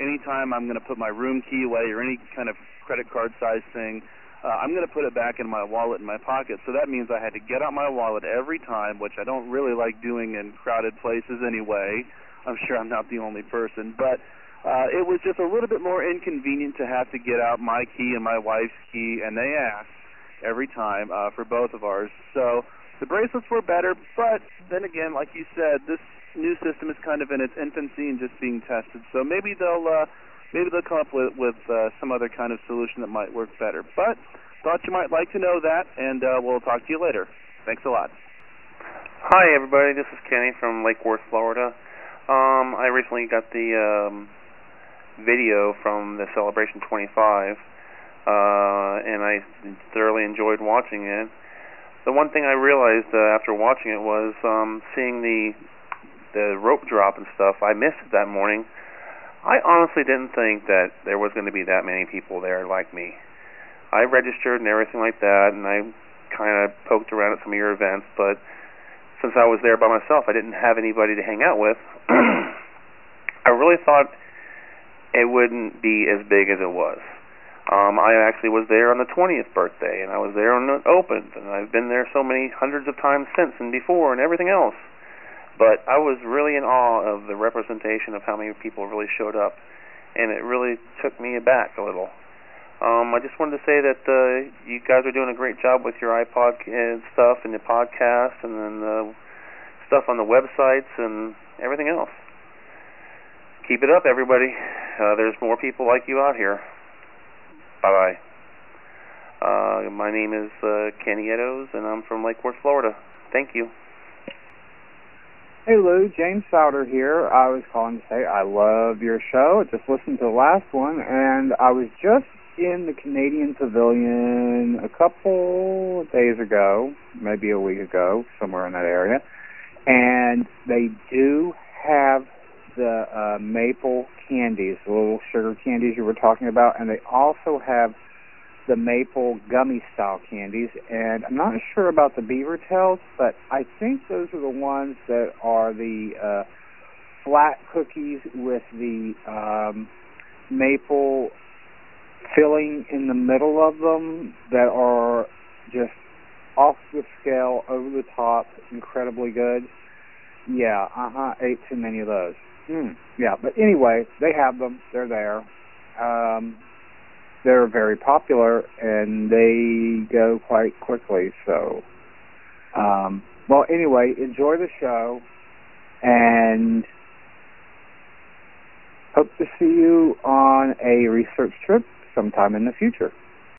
anytime I'm going to put my room key away or any kind of credit card size thing, uh, I'm going to put it back in my wallet in my pocket. So that means I had to get out my wallet every time, which I don't really like doing in crowded places anyway. I'm sure I'm not the only person, but uh, it was just a little bit more inconvenient to have to get out my key and my wife's key, and they asked every time uh, for both of ours. So the bracelets were better, but then again, like you said, this new system is kind of in its infancy and just being tested. So maybe they'll uh, maybe they'll come up with with uh, some other kind of solution that might work better. But thought you might like to know that, and uh, we'll talk to you later. Thanks a lot. Hi, everybody. This is Kenny from Lake Worth, Florida. Um, I recently got the um, video from the Celebration 25, uh, and I thoroughly enjoyed watching it. The one thing I realized uh, after watching it was um, seeing the the rope drop and stuff. I missed it that morning. I honestly didn't think that there was going to be that many people there like me. I registered and everything like that, and I kind of poked around at some of your events, but since I was there by myself, I didn't have anybody to hang out with. I really thought it wouldn't be as big as it was. Um, I actually was there on the 20th birthday, and I was there when it opened, and I've been there so many hundreds of times since and before and everything else. But I was really in awe of the representation of how many people really showed up, and it really took me aback a little. Um, I just wanted to say that uh, you guys are doing a great job with your iPod and stuff and the podcast and then the stuff on the websites and everything else keep it up, everybody. Uh, there's more people like you out here. Bye bye. Uh, my name is uh, Kenny Eddowes, and I'm from Lake Worth, Florida. Thank you. Hey Lou, James Souter here. I was calling to say I love your show. I just listened to the last one, and I was just in the Canadian Pavilion a couple days ago, maybe a week ago, somewhere in that area, and they do have the uh, maple candies, the little sugar candies you were talking about, and they also have the maple gummy style candies. And I'm not sure about the beaver tails, but I think those are the ones that are the uh, flat cookies with the um, maple filling in the middle of them that are just off the scale, over the top, incredibly good. Yeah, uh huh. Ate too many of those. Mm, yeah, but anyway, they have them. They're there. Um, they're very popular and they go quite quickly. So, um, well, anyway, enjoy the show and hope to see you on a research trip sometime in the future.